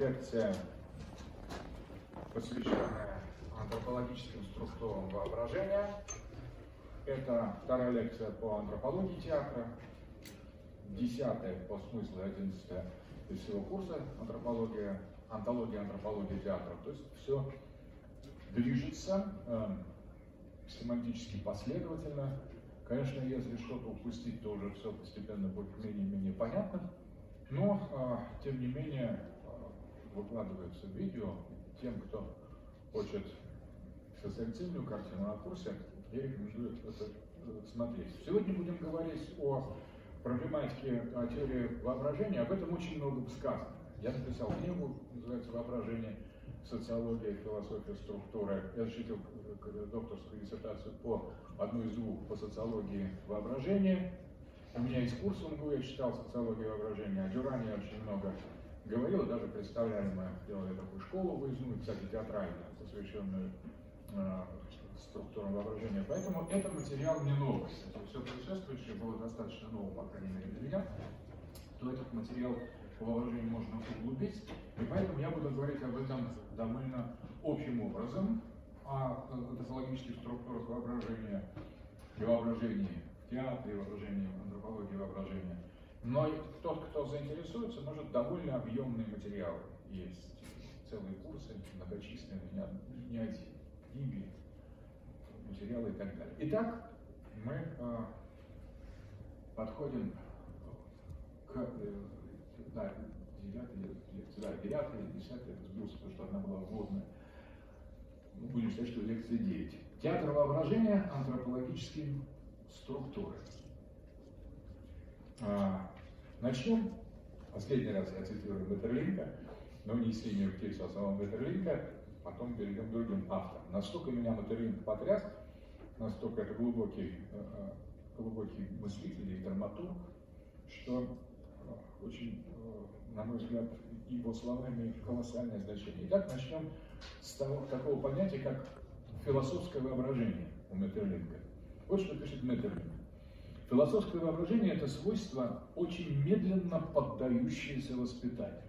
лекция, посвященная антропологическим структурам воображения. Это вторая лекция по антропологии театра, десятая по смыслу, одиннадцатая из всего курса антропология, антология, антропология театра. То есть все движется э, семантически последовательно. Конечно, если что-то упустить, то уже все постепенно будет менее-менее понятно. Но, э, тем не менее, выкладывается видео. Тем, кто хочет социальную картину на курсе, я рекомендую это смотреть. Сегодня будем говорить о проблематике о теории воображения. Об этом очень много сказано. Я написал книгу, называется «Воображение, социология, философия, структура». Я защитил докторскую диссертацию по одной из двух по социологии воображения. У меня есть курс в МГУ, я читал социологию воображения. О Дюране очень много говорил, даже представляли мы, делали такую школу выездную, кстати, театральную, посвященную э, структурам воображения. Поэтому это материал не новость. Если все предшествующее было достаточно новым, по крайней мере для меня, то этот материал по воображению можно углубить. И поэтому я буду говорить об этом довольно общим образом, о антропологических структурах воображения и воображении в театре, воображении, антропологии воображения. Но тот, кто заинтересуется, может довольно объемные материалы есть. Целые курсы, многочисленные, не, один, книги, материалы и так далее. Итак, мы э, подходим к э, да, 9, да, 9 или 10, это сбился, потому что она была вводная. Мы будем считать, что лекция 9. Театр воображения, антропологические структуры. А, начнем. Последний раз я цитирую Беттерлинка, но не с линию к тексту, а самого Беттерлинка, потом перейдем к другим авторам. Настолько меня Беттерлинк потряс, настолько это глубокий, э, э, глубокий мыслитель и драматург, что э, очень, на мой взгляд, его слова имеют колоссальное значение. Итак, начнем с того, такого понятия, как философское воображение у Метерлинга. Вот что пишет Метерлинг. Философское воображение – это свойство, очень медленно поддающееся воспитанию.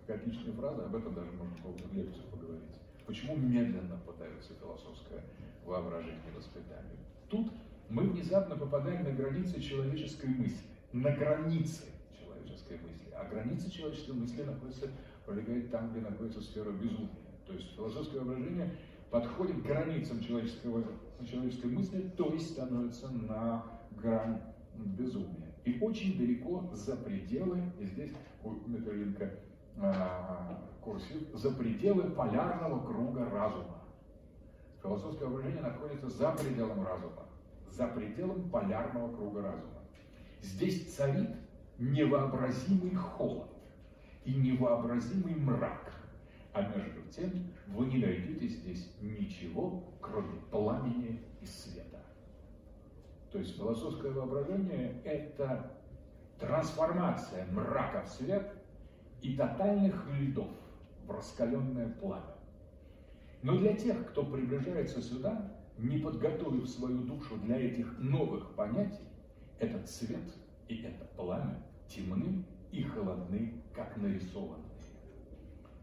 Какая отличная фраза, об этом даже можно было в лекцию поговорить. Почему медленно поддается философское воображение воспитанию? Тут мы внезапно попадаем на границы человеческой мысли. На границы человеческой мысли. А границы человеческой мысли находятся, пролегает там, где находится сфера безумия. То есть философское воображение подходит к границам человеческого, человеческой мысли, то есть становится на грань безумия. И очень далеко за пределы, и здесь у Метерлинка а, курсив, за пределы полярного круга разума. Философское воображение находится за пределом разума, за пределом полярного круга разума. Здесь царит невообразимый холод и невообразимый мрак. А между тем вы не найдете здесь ничего, кроме. То есть философское воображение – это трансформация мрака в свет и тотальных льдов в раскаленное пламя. Но для тех, кто приближается сюда, не подготовив свою душу для этих новых понятий, этот свет и это пламя темны и холодны, как нарисованные.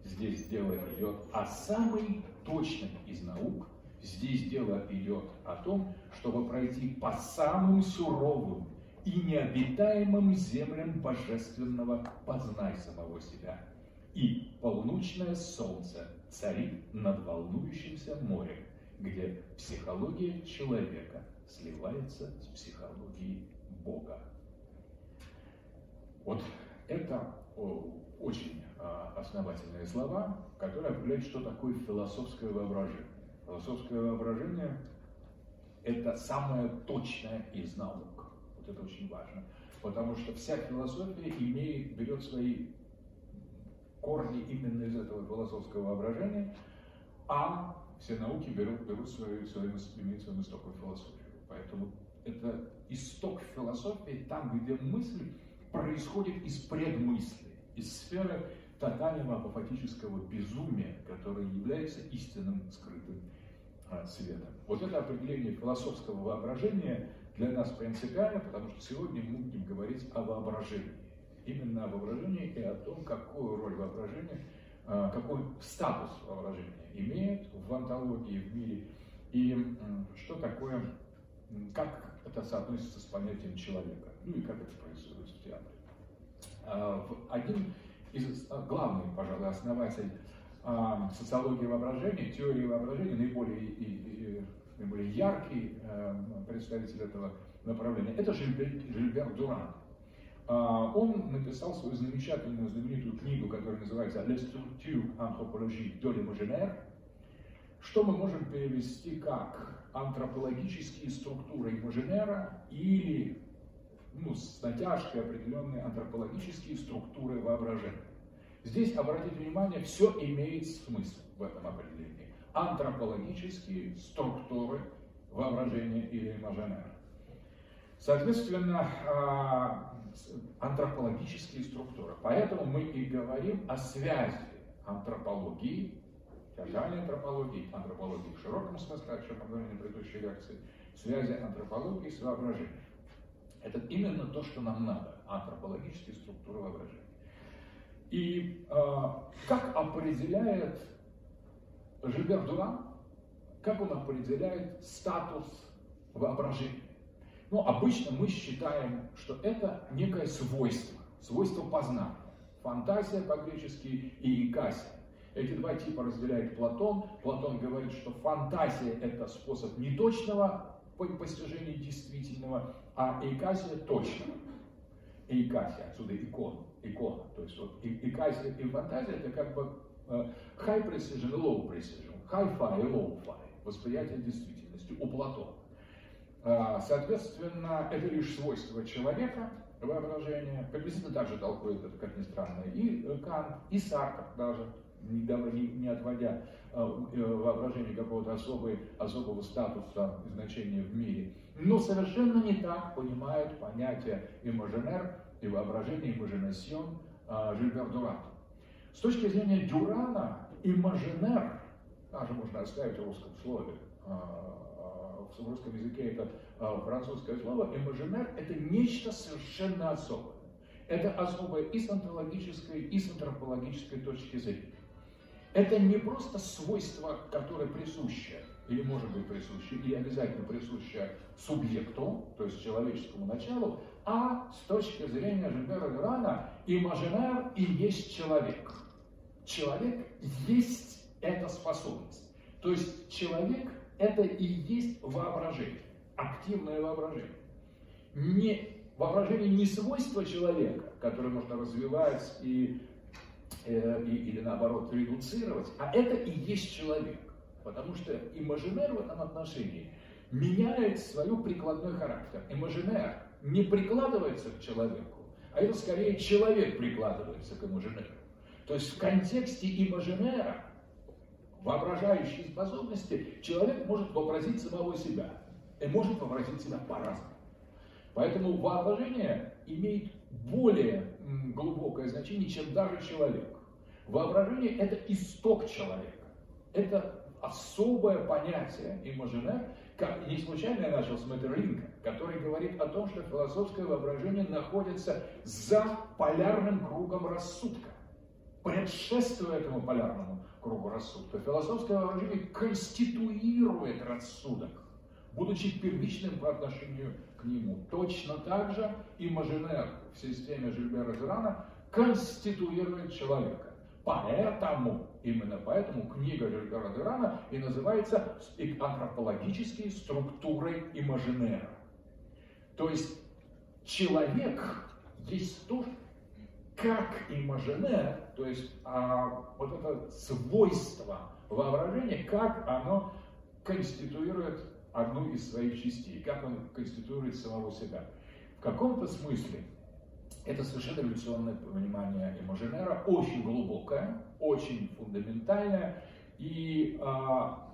Здесь дело идет о самой точной из наук. Здесь дело идет о том, чтобы пройти по самым суровым и необитаемым землям божественного «познай самого себя». И полуночное солнце царит над волнующимся морем, где психология человека сливается с психологией Бога. Вот это очень а, основательные слова, которые определяют, что такое философское воображение. Философское воображение – это самое точное из наук. Вот это очень важно. Потому что вся философия имеет, берет свои корни именно из этого философского воображения, а все науки берут, берут свою, свою, имеют свою истоковую философию. Поэтому это исток философии там, где мысль происходит из предмысли, из сферы тотального апофатического безумия, которое является истинным скрытым а, светом. Вот это определение философского воображения для нас принципиально, потому что сегодня мы будем говорить о воображении. именно о воображении и о том, какую роль воображение, а, какой статус воображения имеет в антологии, в мире, и что такое, как это соотносится с понятием человека, ну и как это происходит в театре. А, один из главных, пожалуй, основателей социологии воображения, теории воображения, наиболее, и, и, наиболее яркий э, представитель этого направления, это Жильбер, Жильбер Дуран. А, он написал свою замечательную, знаменитую книгу, которая называется «Les structures anthropologiques de l'imaginaire», что мы можем перевести как антропологические структуры имажинера или ну, с натяжкой определенные антропологические структуры воображения. Здесь, обратите внимание, все имеет смысл в этом определении. Антропологические структуры воображения или имажинера. Соответственно, а, антропологические структуры. Поэтому мы и говорим о связи антропологии, театральной антропологии, антропологии в широком смысле, о чем мы говорили на предыдущей лекции, связи антропологии с воображением. Это именно то, что нам надо, антропологические структуры воображения. И э, как определяет Жильбер Дуран, как он определяет статус воображения? Ну, обычно мы считаем, что это некое свойство, свойство познания. Фантазия по-гречески и икасия. Эти два типа разделяет Платон. Платон говорит, что фантазия – это способ неточного постижения действительного, а эйкасия – точного. Эйкасия, отсюда икон, икона. То есть вот эйкасия и фантазия – это как бы э, high precision и low precision, high-fi и low-fi, восприятие действительности у Платона. А, соответственно, это лишь свойство человека, воображение. Приблизительно так же толкует это, как ни странно, и Кант, и Сартр даже, не, не отводя а, э, воображение какого-то особой, особого статуса и значения в мире. Но совершенно не так понимают понятие имажинер и воображение имажинасьон а, Жильбер Дуран. С точки зрения Дюрана, имажинер, даже можно оставить в русском слове, в русском языке это а, французское слово, имажинер – это нечто совершенно особое. Это особое и с онтологической, и с антропологической точки зрения. Это не просто свойство, которое присуще, или может быть присуще, или обязательно присуще субъекту, то есть человеческому началу, а с точки зрения Жильбера Дюрана, имажинер и есть человек. Человек есть эта способность. То есть человек это и есть воображение, активное воображение. Не, воображение не свойство человека, которое можно развивать и, э, и, или наоборот редуцировать, а это и есть человек. Потому что имажинер в этом отношении меняет свой прикладной характер. Имажинер не прикладывается к человеку, а это скорее человек прикладывается к имажинеру. То есть в контексте имажинера воображающие способности, человек может вообразить самого себя. И может вообразить себя по-разному. Поэтому воображение имеет более глубокое значение, чем даже человек. Воображение – это исток человека. Это особое понятие имажинер. Как, не случайно я начал с Метерлинка, который говорит о том, что философское воображение находится за полярным кругом рассудка. Предшествуя этому полярному кругу рассудка. Философское воображение конституирует рассудок, будучи первичным по отношению к нему. Точно так же имажинер в системе Жильбера Жирана конституирует человека. Поэтому, именно поэтому книга Жильбера Дюрана и называется антропологические структуры имажинера. То есть человек есть то, как имажинер, то есть а, вот это свойство воображения, как оно конституирует одну из своих частей, как он конституирует самого себя. В каком-то смысле это совершенно революционное понимание имажинера, очень глубокое, очень фундаментальное, и а,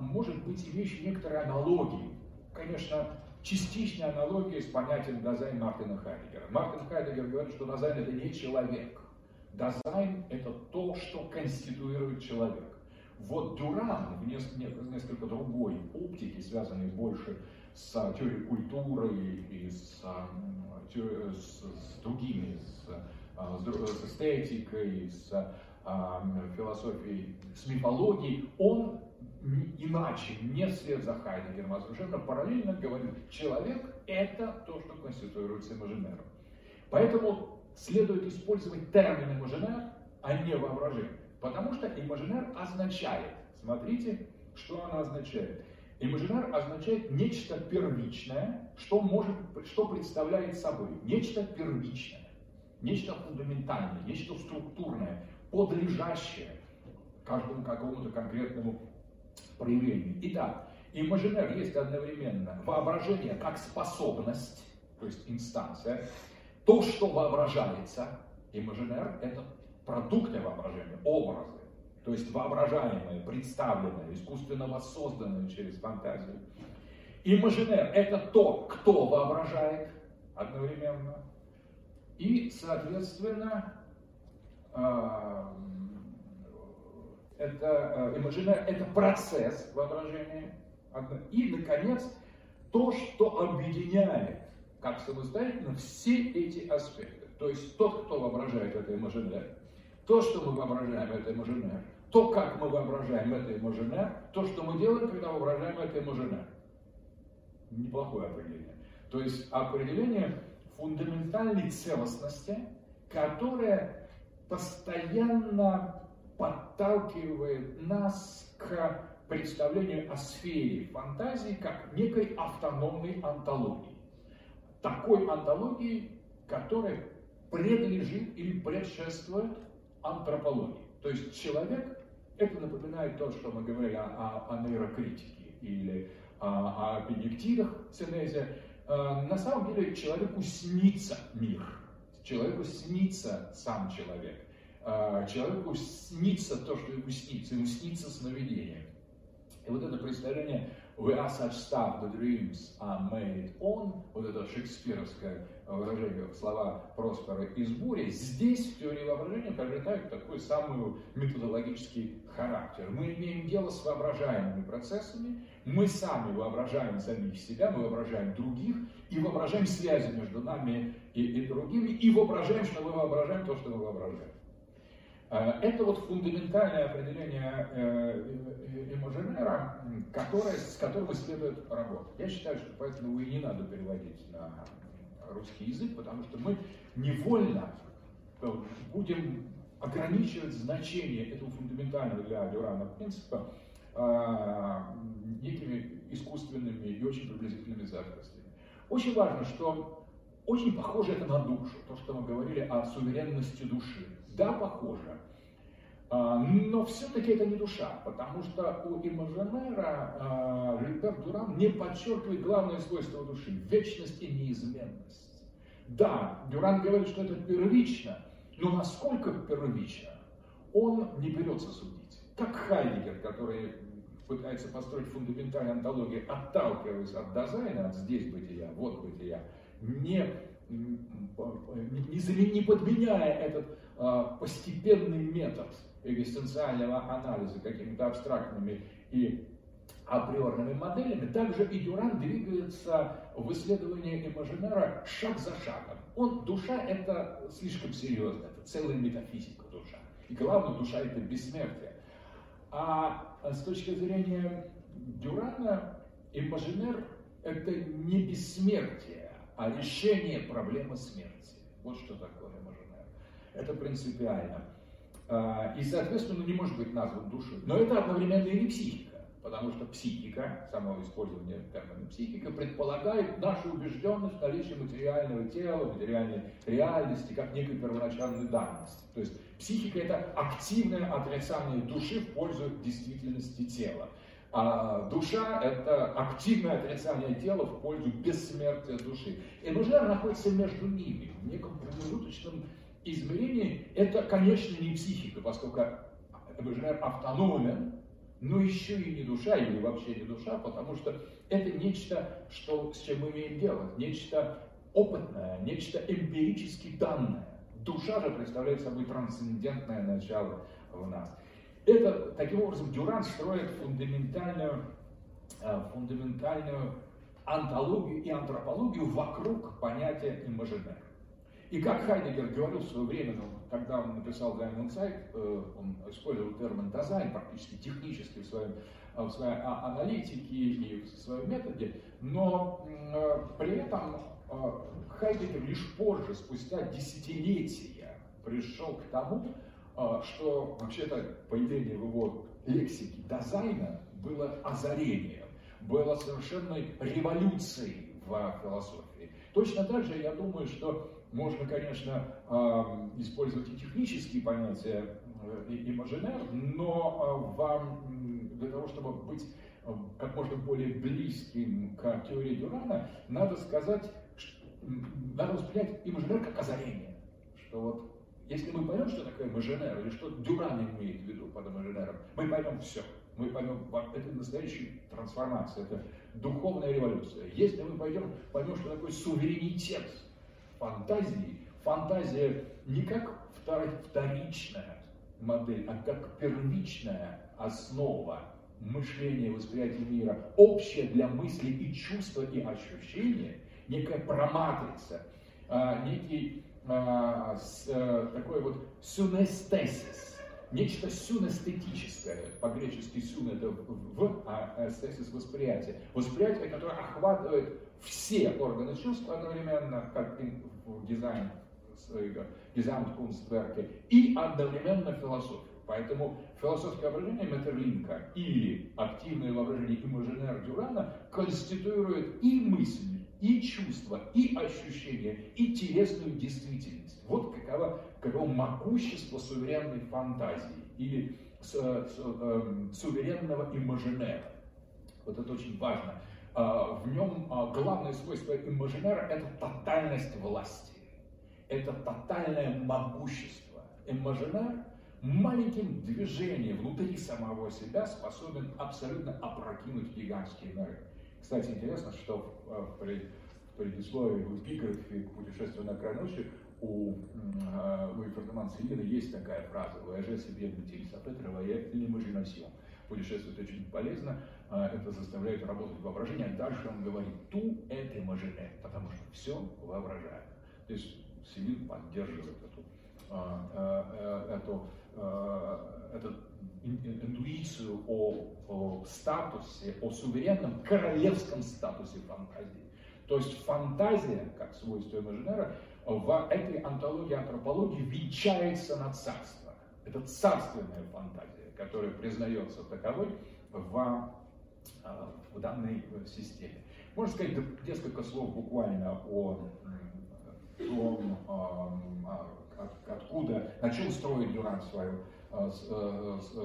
может быть имеющее некоторые аналогии. Конечно, частичная аналогия с понятием Дазайн Мартина Хайдегера. Мартин Хайдегер говорит, что Дазайн это не человек. Дазайн это то, что конституирует человек. Вот Дюран в несколько, несколько другой оптике, связанной больше с теорией культуры и с, с, с другими, с, с эстетикой, с философией, с мифологией, он иначе, не вслед за Хайдегером, а совершенно параллельно говорит, человек – это то, что конституируется имажинером. Поэтому следует использовать термин имажинер, а не воображение. Потому что имажинер означает, смотрите, что она означает. Имажинер означает нечто первичное, что, может, что представляет собой. Нечто первичное, нечто фундаментальное, нечто структурное, подлежащее каждому какому-то конкретному проявлению. Итак, имажинер есть одновременно воображение как способность, то есть инстанция, то, что воображается, имажинер – это продукты воображения, образы, то есть воображаемое, представленное, искусственно воссозданное через фантазию. Имажинер – это то, кто воображает одновременно. И, соответственно, а, это имажинер, э, это процесс воображения. И, наконец, то, что объединяет как самостоятельно все эти аспекты. То есть тот, кто воображает это имажинер, то, что мы воображаем, это имажинер, то, как мы воображаем, это имажинер, то, что мы делаем, когда воображаем, это имажинер. Неплохое определение. То есть определение фундаментальной целостности, которая постоянно подталкивает нас к представлению о сфере фантазии как некой автономной антологии. Такой антологии, которая предлежит или предшествует антропологии. То есть человек, это напоминает то, что мы говорили о, о, о нейрокритике или о, о Бенедиктидах Синезе. Э, на самом деле человеку снится мир, человеку снится сам человек. А, человеку снится то, что ему снится, ему снится сновидение. И вот это представление «We are such stuff, the dreams are made on», вот это шекспировское выражение, слова Проспера из «Бури», здесь в теории воображения приобретают такой самый методологический характер. Мы имеем дело с воображаемыми процессами, мы сами воображаем самих себя, мы воображаем других, и воображаем связи между нами и, и другими, и воображаем, что мы воображаем то, что мы воображаем. Э, это вот фундаментальное определение Эможенера, которое, с которым следует работать. Я считаю, что поэтому его и не надо переводить на русский язык, потому что мы невольно э, будем ограничивать значение этого фундаментального для Дюрана принципа э, некими искусственными и очень приблизительными заимствованиями. Очень важно, что очень похоже это на душу, то, что мы говорили о суверенности души. Да, похоже, но все-таки это не душа, потому что у имажинера Жильбер а, Дюран не подчеркивает главное свойство души – вечность и неизменность. Да, Дюран говорит, что это первично, но насколько первично, он не берется судить. Как Хайдегер, который пытается построить фундаментальную онтологию, отталкиваясь от Дазайна, от здесь-бытия, вот бытия, не, не, подменяя этот а, постепенный метод экзистенциального анализа какими-то абстрактными и априорными моделями, также и Дюран двигается в исследовании имажинера шаг за шагом. Он, душа это слишком серьезно, это целая метафизика душа. И главное, душа это бессмертие. А с точки зрения Дюрана, имажинер это не бессмертие, а решение проблемы смерти. Вот что такое имажинер. Это принципиально. А, и, соответственно, не может быть назван душой. Но это одновременно и не психика, потому что психика, само использование термина психика, предполагает нашу убежденность в наличии материального тела, материальной реальности, как некой первоначальной данности. То есть психика – это активное отрицание души в пользу действительности тела. А душа – это активное отрицание тела в пользу бессмертия души. И Мужер находится между ними, в неком промежуточном измерение – это, конечно, не психика, поскольку Эбежер автономен, но еще и не душа, или вообще не душа, потому что это нечто, что, с чем мы имеем дело, нечто опытное, нечто эмпирически данное. Душа же представляет собой трансцендентное начало в нас. Это, таким образом, Дюран строит фундаментальную, э, фундаментальную антологию и антропологию вокруг понятия имажинер. И как Хайдегер говорил в свое время, ну, когда он написал Diamond Insight, э, он использовал термин дизайн практически технически в, своем, в своей а, аналитике и в своем методе, но при этом Хайдегер лишь позже, спустя десятилетия, пришел к тому, что вообще-то появление в его лексике дизайна было озарением, было совершенной революцией в философии. Точно так же я думаю, что можно, конечно, использовать и технические понятия э, имажинер, но вам для того, чтобы быть как можно более близким к теории Дюрана, надо сказать, надо воспринять имажинер как озарение. Что вот если мы поймем, что такое имажинер, или что Дюран имеет в виду под имажинером, мы поймем все. Мы поймем, это настоящая трансформация, это духовная революция. Если мы пойдем, поймем, что такое суверенитет фантазии, фантазия не как вторичная модель, а как первичная основа мышления, восприятия мира, общая для мысли и чувства и ощущения, некая проматрица, а, некий а, а, такой вот сюнестесис, нечто сюнестетическое, по-гречески сюн это в, а эстесис восприятие. Восприятие, которое охватывает все органы чувств одновременно, как в дизайн Гизамт-Кунстверке, и одновременно философию. Поэтому философское воображение Метерлинка или активное воображение имажинер Дюрана конституирует и мысль, и чувства, и ощущения, и телесную действительность. Вот каково, каково могущество суверенной фантазии или э, суверенного имажинера. Вот это очень важно. А, в нем а, главное свойство имажинера – это тотальность власти, это тотальное могущество. Имажинер маленьким движением внутри самого себя способен абсолютно опрокинуть гигантские миры. Кстати, интересно, что в предисловии, в эпиграфе к путешествию на край ночи у Луи Фердинанд Селина есть такая фраза «Voyager себе бутиль сапетрова я лимажинасьон». Путешествовать очень полезно, а, это заставляет работать воображение. А дальше он говорит «ту это мажине», потому что все воображаемо. То есть Селин поддерживает эту, эту, эту интуицию о, о статусе, о суверенном королевском статусе фантазии. То есть фантазия, как свойство имажинера, в этой антологии антропологии венчается на царство. Это царственная фантазия, которая признается таковой в, в данной системе. Можно сказать несколько слов буквально о том, откуда, на чем строит Дюран свою,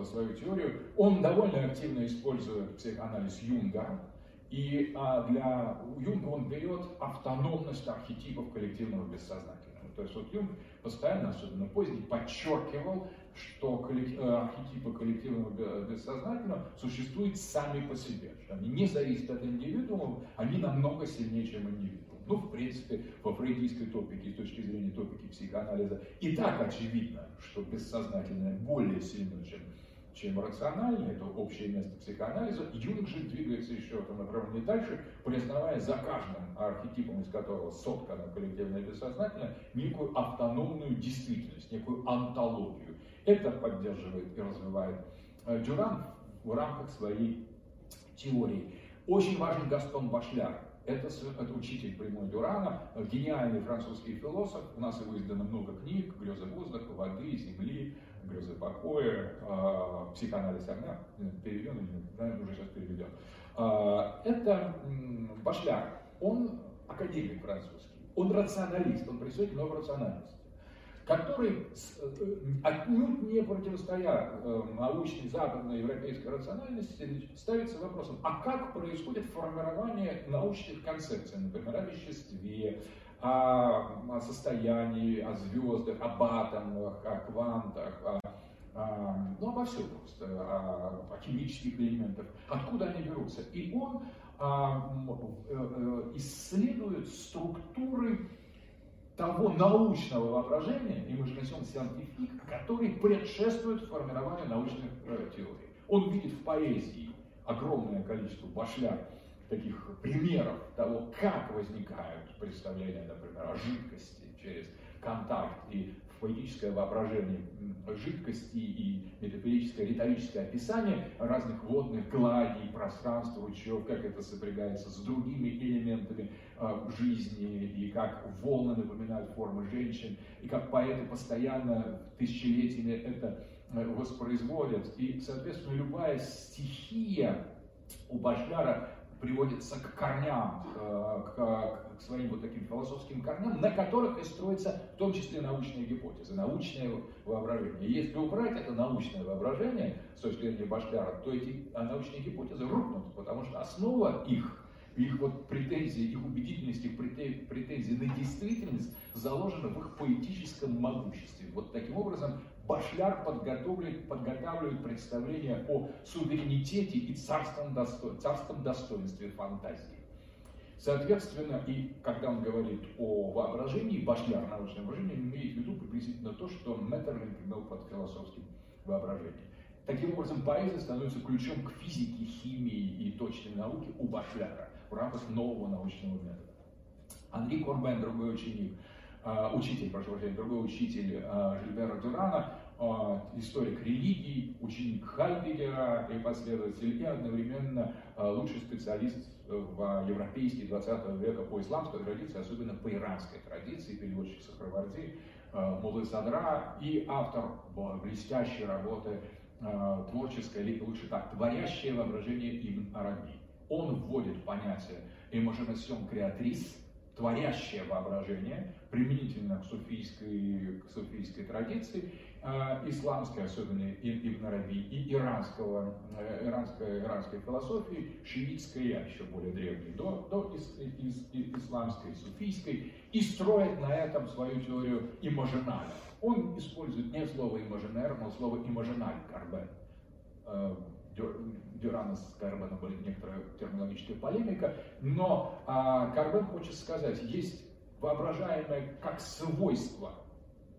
свою теорию. Он довольно активно использует психоанализ Юнга, и а, для Юнга он берет автономность архетипов коллективного бессознательного. То есть вот Юнг постоянно, особенно поздний, подчеркивал, что э, архетипы коллективного бессознательного существуют сами по себе. Что они не зависят от индивидуума, они намного сильнее, чем индивидуум. Ну, в принципе, по фрейдистской топике, с точки зрения топики психоанализа, и так очевидно, что бессознательное более сильно, чем чем рациональное, это общее место психоанализа, Юнг же двигается еще в этом направлении дальше, признавая за каждым архетипом, из которого соткано коллективное бессознательное, некую автономную действительность, некую антологию. Это поддерживает и развивает э, Дюран в рамках своей теории. Очень важен Гастон Башляр. Это, это учитель прямой Дюрана, гениальный французский философ. У нас его издано много книг, «Грезы воздуха», «Воды», «Земли», грезы покоя, э, психоанализ огня, переведен или наверное, уже сейчас переведен. Э, это Башляр, он академик французский, он рационалист, он представитель новой рациональности который э, отнюдь не противостоя э, научной западной европейской рациональности, ставится вопросом, а как происходит формирование научных концепций, например, о веществе, о, состоянии, о звездах, об атомах, о квантах, о, о, ну, обо всем просто, о, о химических элементах, откуда они берутся. И он а, э, исследует структуры того научного воображения, imagination scientifique, который предшествует формированию научных э, теорий. Он видит в поэзии огромное количество башляр таких примеров того, как возникают представления, например, о жидкости через контакт и поэтическое воображение жидкости и метафорическое риторическое описание разных водных гладей, пространств, ручьев, как это сопрягается с другими элементами э, жизни, и как волны напоминают формы женщин, и как поэты постоянно тысячелетиями это э, воспроизводят. И, соответственно, любая стихия у Башляра приводится к корням, к, к, к своим вот таким философским корням, на которых и строится в том числе научная гипотеза, научное воображение. Если убрать это научное воображение с точки зрения Башляра, то эти а, научные гипотезы рухнут, потому что основа их их вот претензии, их убедительность, их претензии на действительность заложена в их поэтическом могуществе. Вот таким образом Башляр подготавливает, подготавливает представление о суверенитете и царском, досто, царском достоинстве фантазии. Соответственно, и когда он говорит о воображении, Башляр, научное воображение, имеет в виду приблизительно то, что Меттерлинг имел под философским воображением. Таким образом, поэзия становится ключом к физике, химии и точной науке у Башляра в рамках нового научного метода. Анри Корбен, другой ученик, учитель, прошу прощения, другой учитель а, Жильбера Дюрана, а, историк религии, ученик Хайдегера и последователь, и одновременно лучший специалист в европейской 20 века по исламской традиции, особенно по иранской традиции, переводчик Сахраварди, Мулы Садра и автор блестящей работы творческое, или лучше так, творящее воображение Ибн Араби. Он вводит понятие «imagination créatrice», творящее воображение, применительно к суфийской, к суфийской традиции, э, исламской, особенно Ибн Раби, и иранского, э, иранской, иранской философии, шиитской, а еще более древней, до, до ис, ис, ис, исламской, суфийской, и строит на этом свою теорию имажиналя. Он использует не слово имажинер, но слово имажиналь, карбен. Э, Дюрана с Карбеном были некоторая терминологическая полемика, но а, Карбен хочет сказать, есть воображаемое как свойство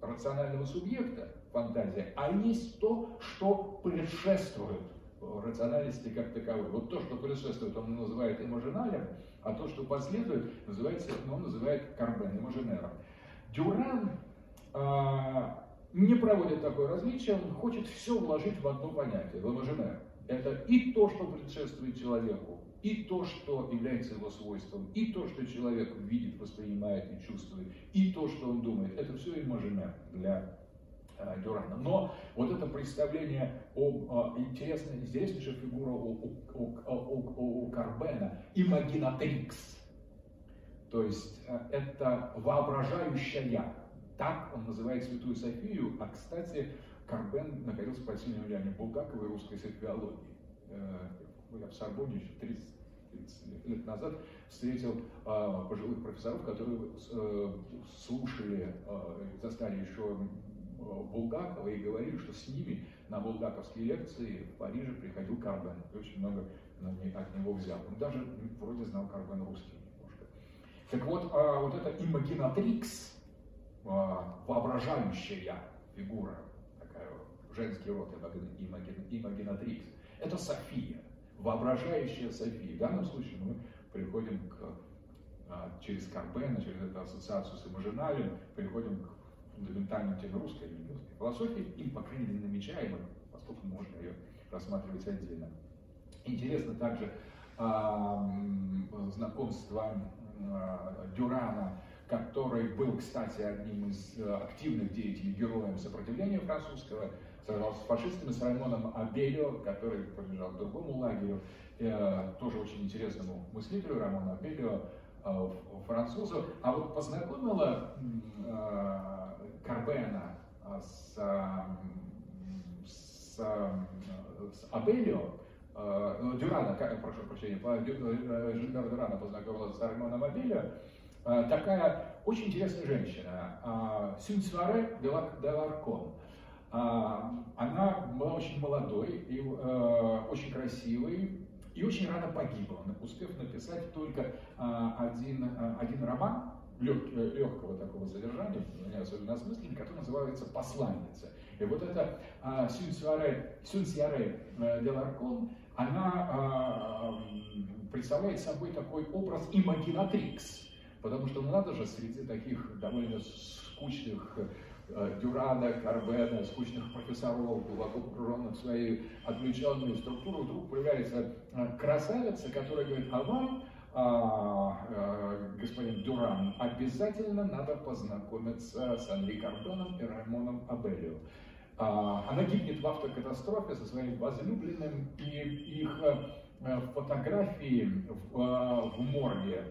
рационального субъекта, фантазия, а есть то, что предшествует рациональности как таковой. Вот то, что предшествует, он называет имажиналем, а то, что последует, называется, ну, он называет Карбен, имажинером. Дюран а, не проводит такое различие, он хочет все вложить в одно понятие, в имажинер. Это и то, что предшествует человеку, и то, что является его свойством, и то, что человек видит, воспринимает и чувствует, и то, что он думает. Это все имажинер для э, Дюрана. Но вот это представление о, о интересной, интереснейшая фигура у, у, у, у Карбена, имагинатрикс, то есть э, это воображающая, так он называет Святую Софию, а, кстати, Карбен находился под сильным влиянием Булгакова и русской софиологии. Э, я в Сорбоне еще 30, 30 лет назад встретил э, пожилых профессоров, которые э, слушали, застали еще Булгакова и говорили, что с ними на булгаковские лекции в Париже приходил Карбен и очень много от него взял. Он даже вроде знал Карбен русский немножко. Так вот, вот эта имагинатрикс, воображающая фигура женский род имагинатрикс. Это София, воображающая София. В данном случае мы приходим к, а, через Карпена, через эту ассоциацию с имажиналем, приходим к фундаментальным теме русской и философии, и, по крайней мере, намечаем, поскольку можно ее рассматривать отдельно. Интересно также э, знакомство э, Дюрана который был, кстати, одним из активных деятелей, героем сопротивления французского, сражался с фашистами, с Раймоном Абелио, который принадлежал к другому лагерю, э, тоже очень интересному мыслителю Рамону Абелио, э, французу. А вот познакомила э, Карбена с, с, с Абелио, Дюрана, прошу прощения, Жильбер Дюрана познакомила с Рамоном Абелио, такая очень интересная женщина, Сюнцваре де Ларкон. А, она была очень молодой и э, очень красивой, и очень рано погибла, успев написать только один, один роман лег, легкого такого содержания, не особенно осмысленный, который называется «Посланница». И вот это Сюнсиаре Деларкон она э, представляет собой такой образ имагинатрикс, потому что ну, надо же среди таких довольно скучных э, Дюрана, Карбена, скучных профессоров, глубоко погруженных в свою отвлеченную структуру, вдруг появляется э, красавица, которая говорит, а вам а, а, господин Дюран, обязательно надо познакомиться с Анри Карбеном и Раймоном Абелио. А, она гибнет в автокатастрофе со своим возлюбленным, и их э, фотографии в, в морге,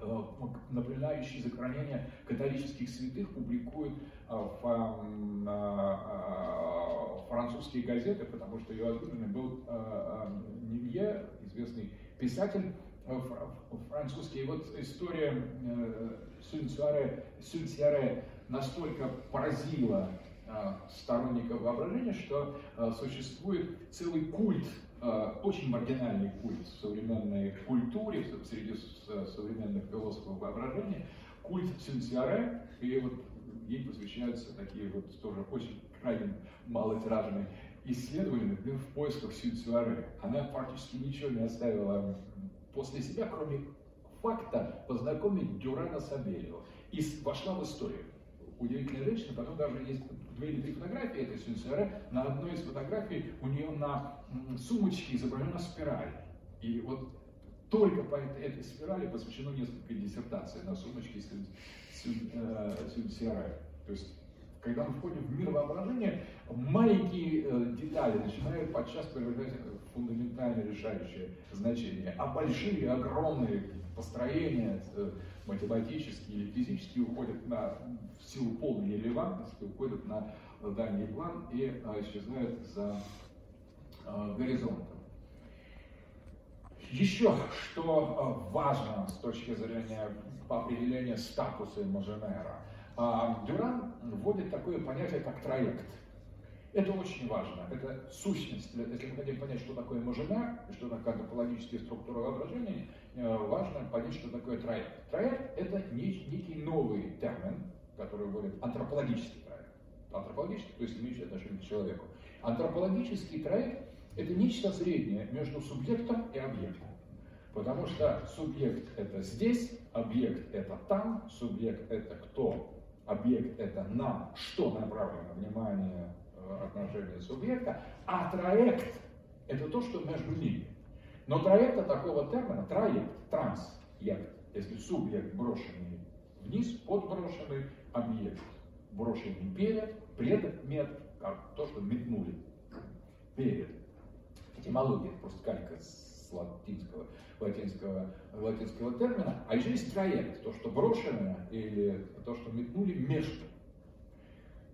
э, напоминающие захоронение католических святых, публикуют в французские газеты, потому что ее возлюбленный был Нивье, известный писатель, французский. И вот история Сюнсиаре настолько поразила Э, сторонников воображения, что э, существует целый культ, э, очень маргинальный культ в современной культуре, среди современных философов воображения, культ Синсиаре, и вот ей посвящаются такие вот тоже очень крайне малотиражные исследования в поисках Синсиаре. Она фактически ничего не оставила после себя, кроме факта познакомить Дюрана с Абелио. И вошла в историю удивительная женщина, потом даже есть две или три фотографии этой Сюнсере. На одной из фотографий у нее на сумочке изображена спираль. И вот только по этой, спирали посвящено несколько диссертаций на сумочке Сюнсере. Э, То есть когда мы входим в мир воображения, маленькие э, детали начинают подчас приобретать фундаментально решающее значение, а большие, огромные построения э, математические или физические уходят на в силу полной релевантности, уходят на дальний план и исчезают за горизонтом. Еще что важно с точки зрения определения статуса Имажинера. Дюран вводит такое понятие, как троект. Это очень важно, это сущность. Если мы хотим понять, что такое мажина, что такое антропологические структуры воображения, э, важно понять, что такое троект. Троект – это некий новый термин, который вводит антропологический троект. Антропологический, то есть имеющий отношение к человеку. Антропологический троект – это нечто среднее между субъектом и объектом. Потому что субъект – это здесь, объект – это там, субъект – это кто, объект – это на что направлено внимание, отношения субъекта, а троект – это то, что между ними. Но троекта такого термина, троект, трансъект, если субъект брошенный вниз, подброшенный объект, брошенный перед, предмет, как то, что метнули перед. Этимология, просто калька с латинского, латинского, латинского термина. А еще есть троект, то, что брошенное или то, что метнули между.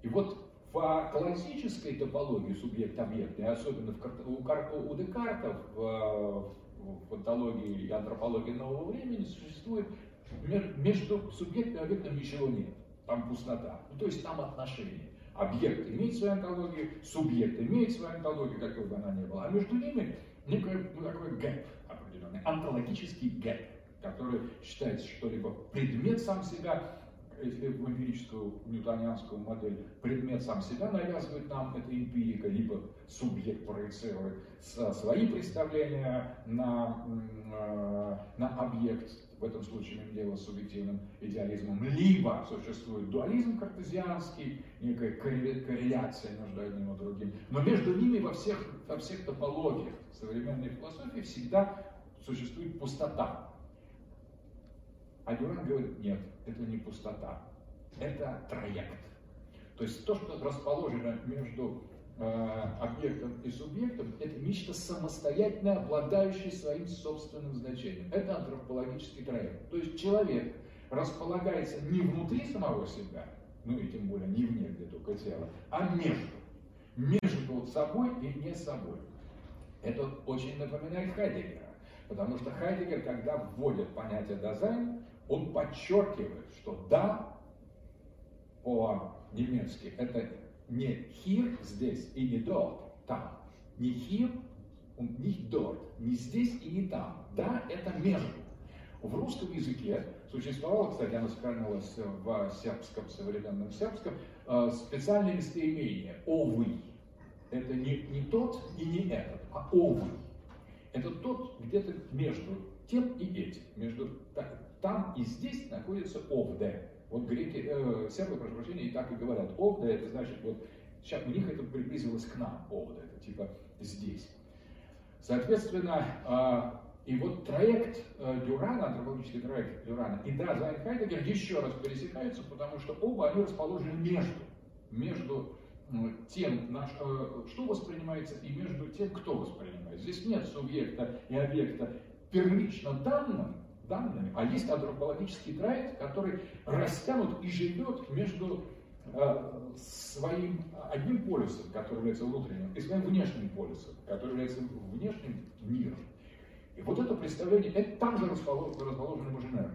И вот в классической топологии субъект-объект, и особенно в, у, у Декарта в, в фантологии и антропологии нового времени существует между субъектом и объектом ничего нет. Там пустота. Ну, то есть там отношения. Объект имеет свою антологию, субъект имеет свою антологию, какой бы она ни была. А между ними некий ну, такой gap определенный, онтологический gap, который считается, что либо предмет сам себя если в эмпирическую ньютонианскую модель предмет сам себя навязывает нам, это эмпирика, либо субъект проецирует свои представления на, э, на объект, в этом случае имеем дело с субъективным идеализмом, либо существует дуализм картезианский, некая корреляция между одним и другим. Но между ними во всех, во всех топологиях современной философии всегда существует пустота. А Дюран говорит, нет, это не пустота, это троект. То есть то, что расположено между объектом и субъектом, это нечто самостоятельно обладающее своим собственным значением. Это антропологический троект. То есть человек располагается не внутри самого себя, ну и тем более не вне, где только тело, а между. Между собой и не собой. Это очень напоминает Хайдегера. Потому что Хайдегер, когда вводит понятие дизайн, он подчеркивает, что да, по-немецки, это не here здесь и не dort там. Не here nicht dort. Не здесь и не там. Да, это между. В русском языке существовало, кстати, оно сохранилось в сербском, современном сербском, э, специальное местоимение «овый». Это не, не тот и не этот, а «овај». это тот где-то между тем и этим, между там и здесь находится овде. Вот греки, э, сербы, прошу прощения, и так и говорят. Овде это значит, вот сейчас у них это приблизилось к нам, овде, это типа здесь. Соответственно, э, и вот траект э, Дюрана, антропологический траект Дюрана и Дазайн Хайдегер еще раз пересекаются, потому что оба они расположены между, между тем, что, что воспринимается, и между тем, кто воспринимает. Здесь нет субъекта и объекта первично данным, данными, а есть антропологический троект, который растянут и живет между э, своим одним полюсом, который является внутренним, и своим внешним полюсом, который является внешним миром. И вот это представление, это там же расположен, расположен.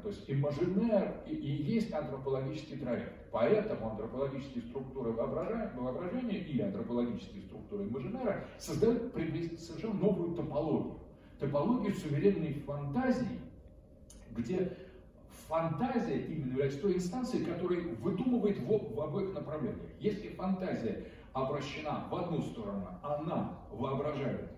То есть имажинер и, и есть антропологический троект. Поэтому антропологические структуры воображения и антропологические структуры имажинера создают совершенно новую топологию. Топологию суверенной фантазии, где фантазия именно является той инстанцией, которая выдумывает в, в обоих направлениях. Если фантазия обращена в одну сторону, она воображает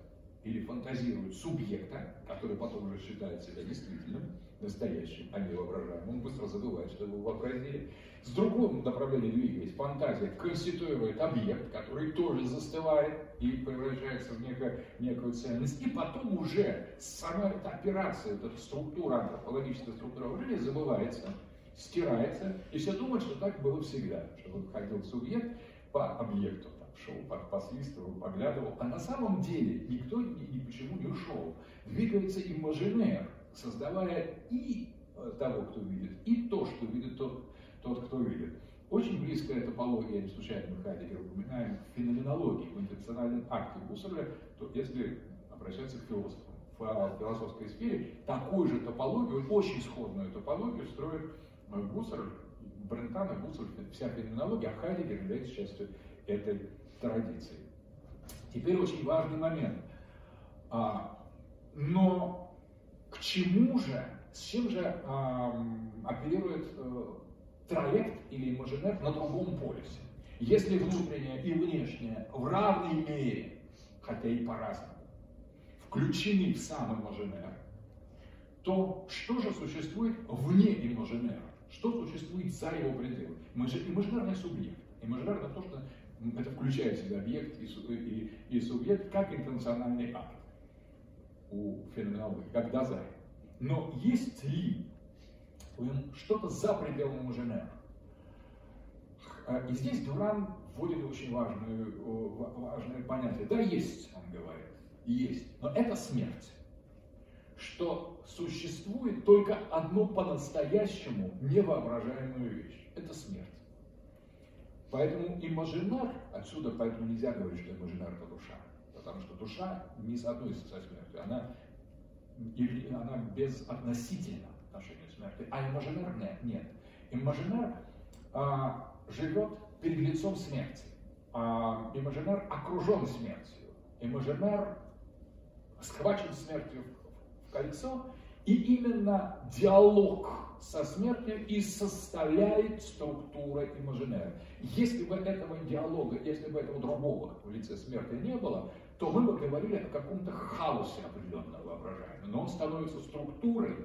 или фантазирует субъекта, который потом уже считает себя действительным, настоящим, а не воображаемым, он быстро забывает, что его вообразили. С другого направления двигаясь, фантазия конституирует объект, который тоже застывает и превращается в некую, некую ценность. И потом уже сама эта операция, эта структура, антропологическая структура воображения забывается, стирается, и все думают, что так было всегда, что вот ходил субъект по объекту, шел, посвистывал, поглядывал, а на самом деле никто ни, ни почему не ушел. Двигается имажинер, создавая и э, того, кто видит, и то, что видит тот, тот, кто видит. Очень близкая топология, не случайно мы Хайдегер упоминаем, феноменологии, в интенциональном акте Гусарля, то если обращаться к философам в философской сфере, такую же топологию, очень сходную топологию строит э, Гуссерль, Брентан и вся феноменология, а Хайдегер является частью этой традиции. Теперь очень важный момент. А, но к чему же, с чем же а, оперирует а, троект или имажинер на другом полюсе. Если внутреннее и внешнее в равной мере, хотя и по-разному, включены в сам имажинер, то что же существует вне имажинера? Что существует за его пределы? Имажинерный субъект. Имажинер это то, что это включает в себя объект и, и, и субъект как интенциональный акт у феноменологии, как дозай. Но есть ли что-то за пределами Муженера. И здесь Дюран вводит очень важную, важное понятие. Да, есть, он говорит, есть, но это смерть. Что существует только одно по-настоящему невоображаемую вещь. Это смерть. Поэтому имажинар, отсюда поэтому нельзя говорить, что имажинар это душа. Потому что душа не соотносится со смертью. Она, она безотносительна отношению смерти, а имажинер нет. Имажинер а, живет перед лицом смерти. А, имажинер окружен смертью. Имажинер схвачен смертью в кольцо, и именно диалог со смертью и составляет структура имажинера. Если бы этого диалога, если бы этого другого в лице смерти не было, то мы бы говорили о каком-то хаосе определенного воображаемого. Но он становится структурой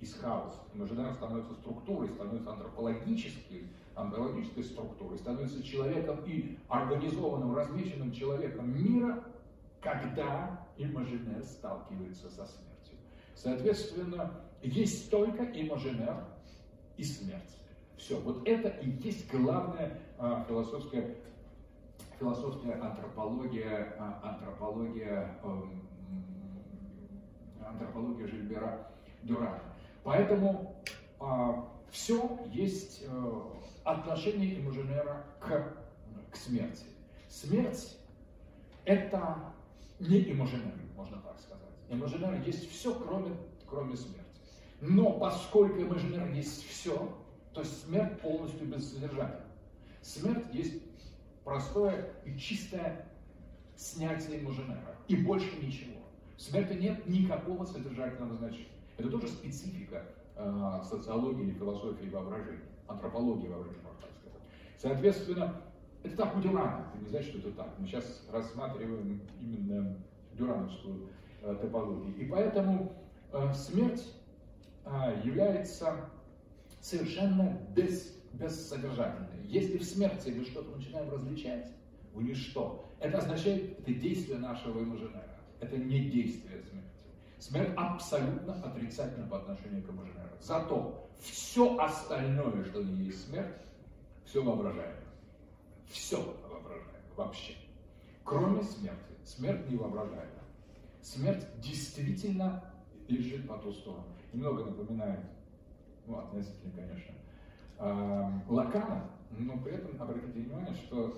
из хаоса. Имажинар становится структурой, становится антропологической, антропологической структурой, становится человеком и организованным, размеченным человеком мира, когда имажинер сталкивается со смертью. Соответственно, есть только имажинер и смерть. Все, вот это и есть главная а, философская, философская антропология, а, антропология, а, антропология Жильбера Дюрана. Поэтому а, все есть а, отношение имажинера к, к смерти. Смерть – это не имажинер, можно так сказать. Имажинер есть все, кроме, кроме смерти. Но поскольку имажинер есть все, то смерть полностью бессодержательна. Смерть есть простое и чистое снятие имажинера. И больше ничего. В смерти нет никакого содержательного значения. Это тоже специфика э, социологии философии воображения, антропологии воображения, можно так сказать. Соответственно, это так у Дюрана, это не значит, что это так. Мы сейчас рассматриваем именно дюрановскую топологии. И поэтому смерть является совершенно без, бессодержательной. Если в смерти мы что-то начинаем различать, в ничто, это означает, это действие нашего имажинера. Это не действие смерти. Смерть абсолютно отрицательна по отношению к имажинеру. Зато все остальное, что не есть смерть, все воображаемо. Все воображаемо вообще. Кроме смерти. Смерть не воображаема. Смерть действительно лежит по ту сторону. Немного напоминает, ну, относительно, конечно, Лакана, но при этом обратите внимание, что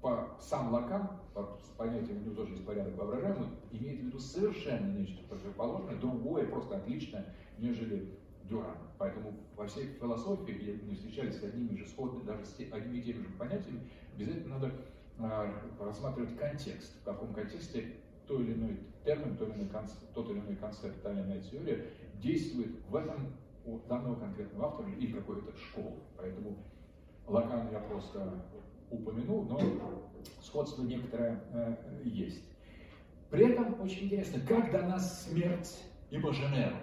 по, сам Лакан, по понятию у него тоже есть порядок воображаемый, имеет в виду совершенно нечто противоположное, другое, просто отличное, нежели Дюран. Поэтому во всей философии, где мы встречались с одними же сходными, даже с одними и теми же понятиями, обязательно надо э, рассматривать контекст, в каком контексте то или иной термин, то или иной концепт, тот или иной концепт, та или иная теория действует в этом у данного конкретного автора или какой-то школы. Поэтому Лакан я просто упомянул, но сходство некоторое э, есть. При этом очень интересно, как дана смерть Имаженера?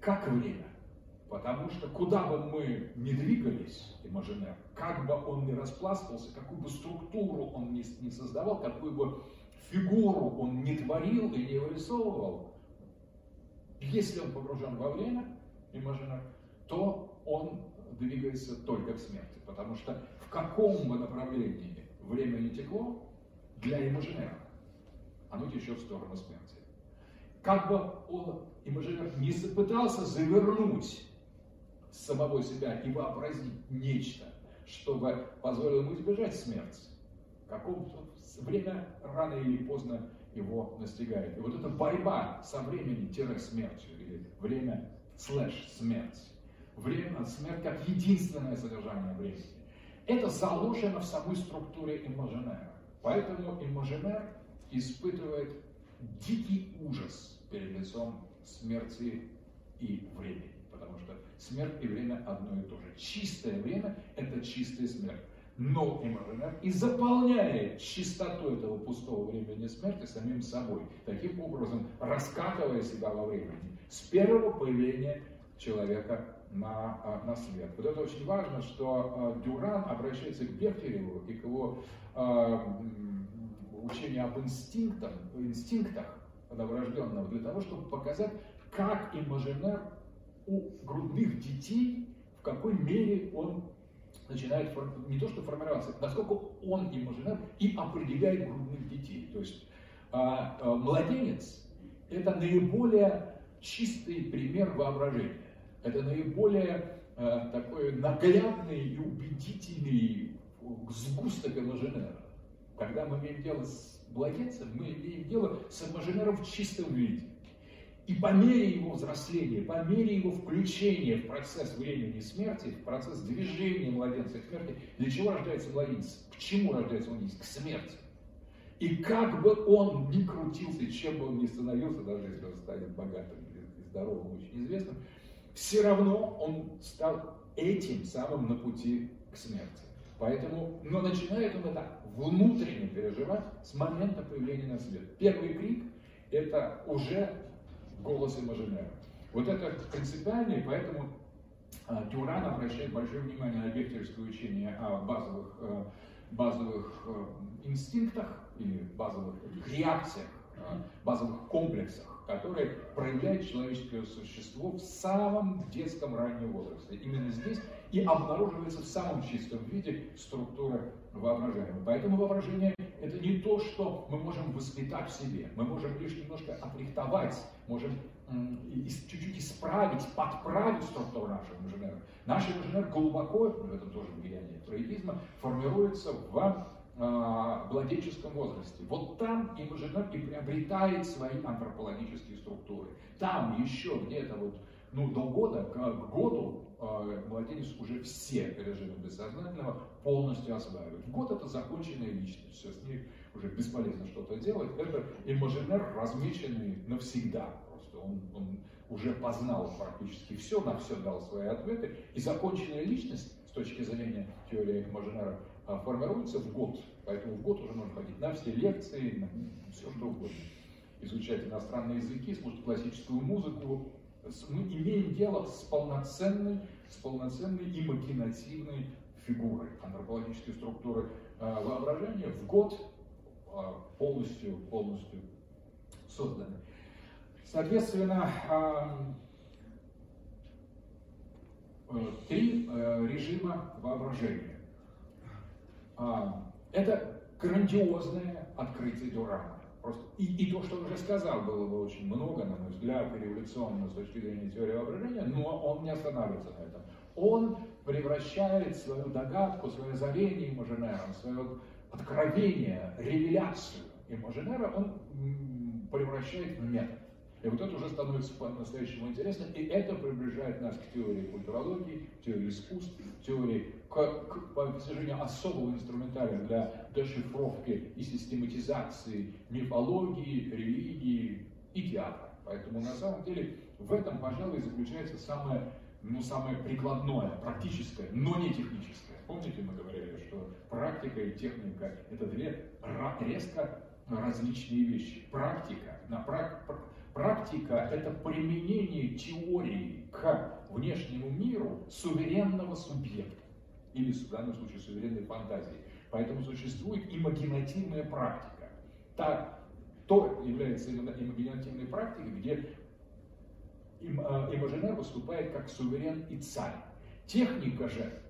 Как время? Потому что куда бы мы ни двигались, Имаженер, как бы он ни распластывался, какую бы структуру он ни, ни создавал, какую бы фигуру он не творил и не вырисовывал, если он погружен во время, Имаженер, то он двигается только к смерти. Потому что в каком бы направлении время не текло, для имажинера оно течет в сторону смерти. Как бы он, имажинер, не пытался завернуть самого себя и вообразить нечто, чтобы позволило ему избежать смерти, каком-то время рано или поздно его настигает. И вот эта борьба со временем-смертью, или время слэш смерть, время, смерть как единственное содержание времени. Это заложено в самой структуре имажинера. Поэтому имажинер испытывает дикий ужас перед лицом смерти и времени. Потому что смерть и время одно и то же. Чистое время – это чистая смерть. Но имажинер и заполняет чистоту этого пустого времени смерти самим собой. Таким образом, раскатывая себя во времени. С первого появления человека на, а, на свет. Вот это очень важно, что а, Дюран обращается к Бехтереву и к его э, учению об инстинктах, инстинктах новорожденного, для того, чтобы показать, как имажинер у грудных детей, в какой мере он начинает не то что формироваться, насколько он имажинер и определяет грудных детей. То есть э, э, младенец – это наиболее чистый пример воображения. Это наиболее э, такой наглядный и убедительный сгусток имажинера. Когда мы имеем дело с младенцем, мы имеем дело с имажинером в чистом виде. И по мере его взросления, по мере его включения в процесс времени смерти, в процесс движения младенца к смерти, для чего рождается младенец? К чему рождается младенец? К смерти. И как бы он ни крутился, чем бы он ни становился, даже если он станет богатым и здоровым, очень известным, все равно он стал этим самым на пути к смерти. Поэтому, но начинает он это внутренне переживать с момента появления на свет. Первый крик – это уже голос имажинера. Вот это принципиально, и поэтому а, Дюран обращает большое внимание на бехтеревское учение о базовых, э, базовых э, инстинктах или базовых реакциях, э, базовых комплексах которые проявляет человеческое существо в самом детском раннем возрасте. Именно здесь и обнаруживается в самом чистом виде структура воображения. Поэтому воображение – это не то, что мы можем воспитать в себе. Мы можем лишь немножко отрихтовать, можем чуть-чуть исправить, подправить структуру нашего инженера. Наш инженер глубоко, это тоже влияние фрейдизма, формируется в младенческом возрасте. Вот там имажинер и приобретает свои антропологические структуры. Там еще где-то вот, ну, до года, к, году э, младенец уже все режимы бессознательного полностью осваивает. Год это законченная личность, все, с ней уже бесполезно что-то делать. Это имажинер, размеченный навсегда. Просто он, он уже познал практически все, на все дал свои ответы. И законченная личность, с точки зрения теории имажинера, а формируется в год. Поэтому в год уже можно ходить на все лекции, на все что угодно. изучать иностранные языки, слушать классическую музыку, мы имеем дело с полноценной, с полноценной имагинативной фигурой антропологической структуры э, воображения в год полностью, полностью созданы. Соответственно, э, три режима воображения. А, это грандиозное открытие Дюрана. Просто и, и то, что он уже сказал, было бы очень много, на мой взгляд, революционно с точки зрения теории воображения, но он не останавливается на этом. Он превращает свою догадку, свое озарение имажинером, свое откровение, ревеляцию имажинера, он превращает в метод. И вот это уже становится по-настоящему интересно, и это приближает нас к теории культурологии, теории искусств, теории к, к постижению особого инструментария для дешифровки и систематизации мифологии, религии и театра. Поэтому на самом деле в этом, пожалуй, заключается самое, ну, самое прикладное, практическое, но не техническое. Помните, мы говорили, что практика и техника – это две резко различные вещи. Практика, на практику Практика – это применение теории к внешнему миру суверенного субъекта, или в данном случае суверенной фантазии. Поэтому существует имагинативная практика. Так, то является имагинативной практикой, где им, э, имажинер выступает как суверен и царь. Техника же –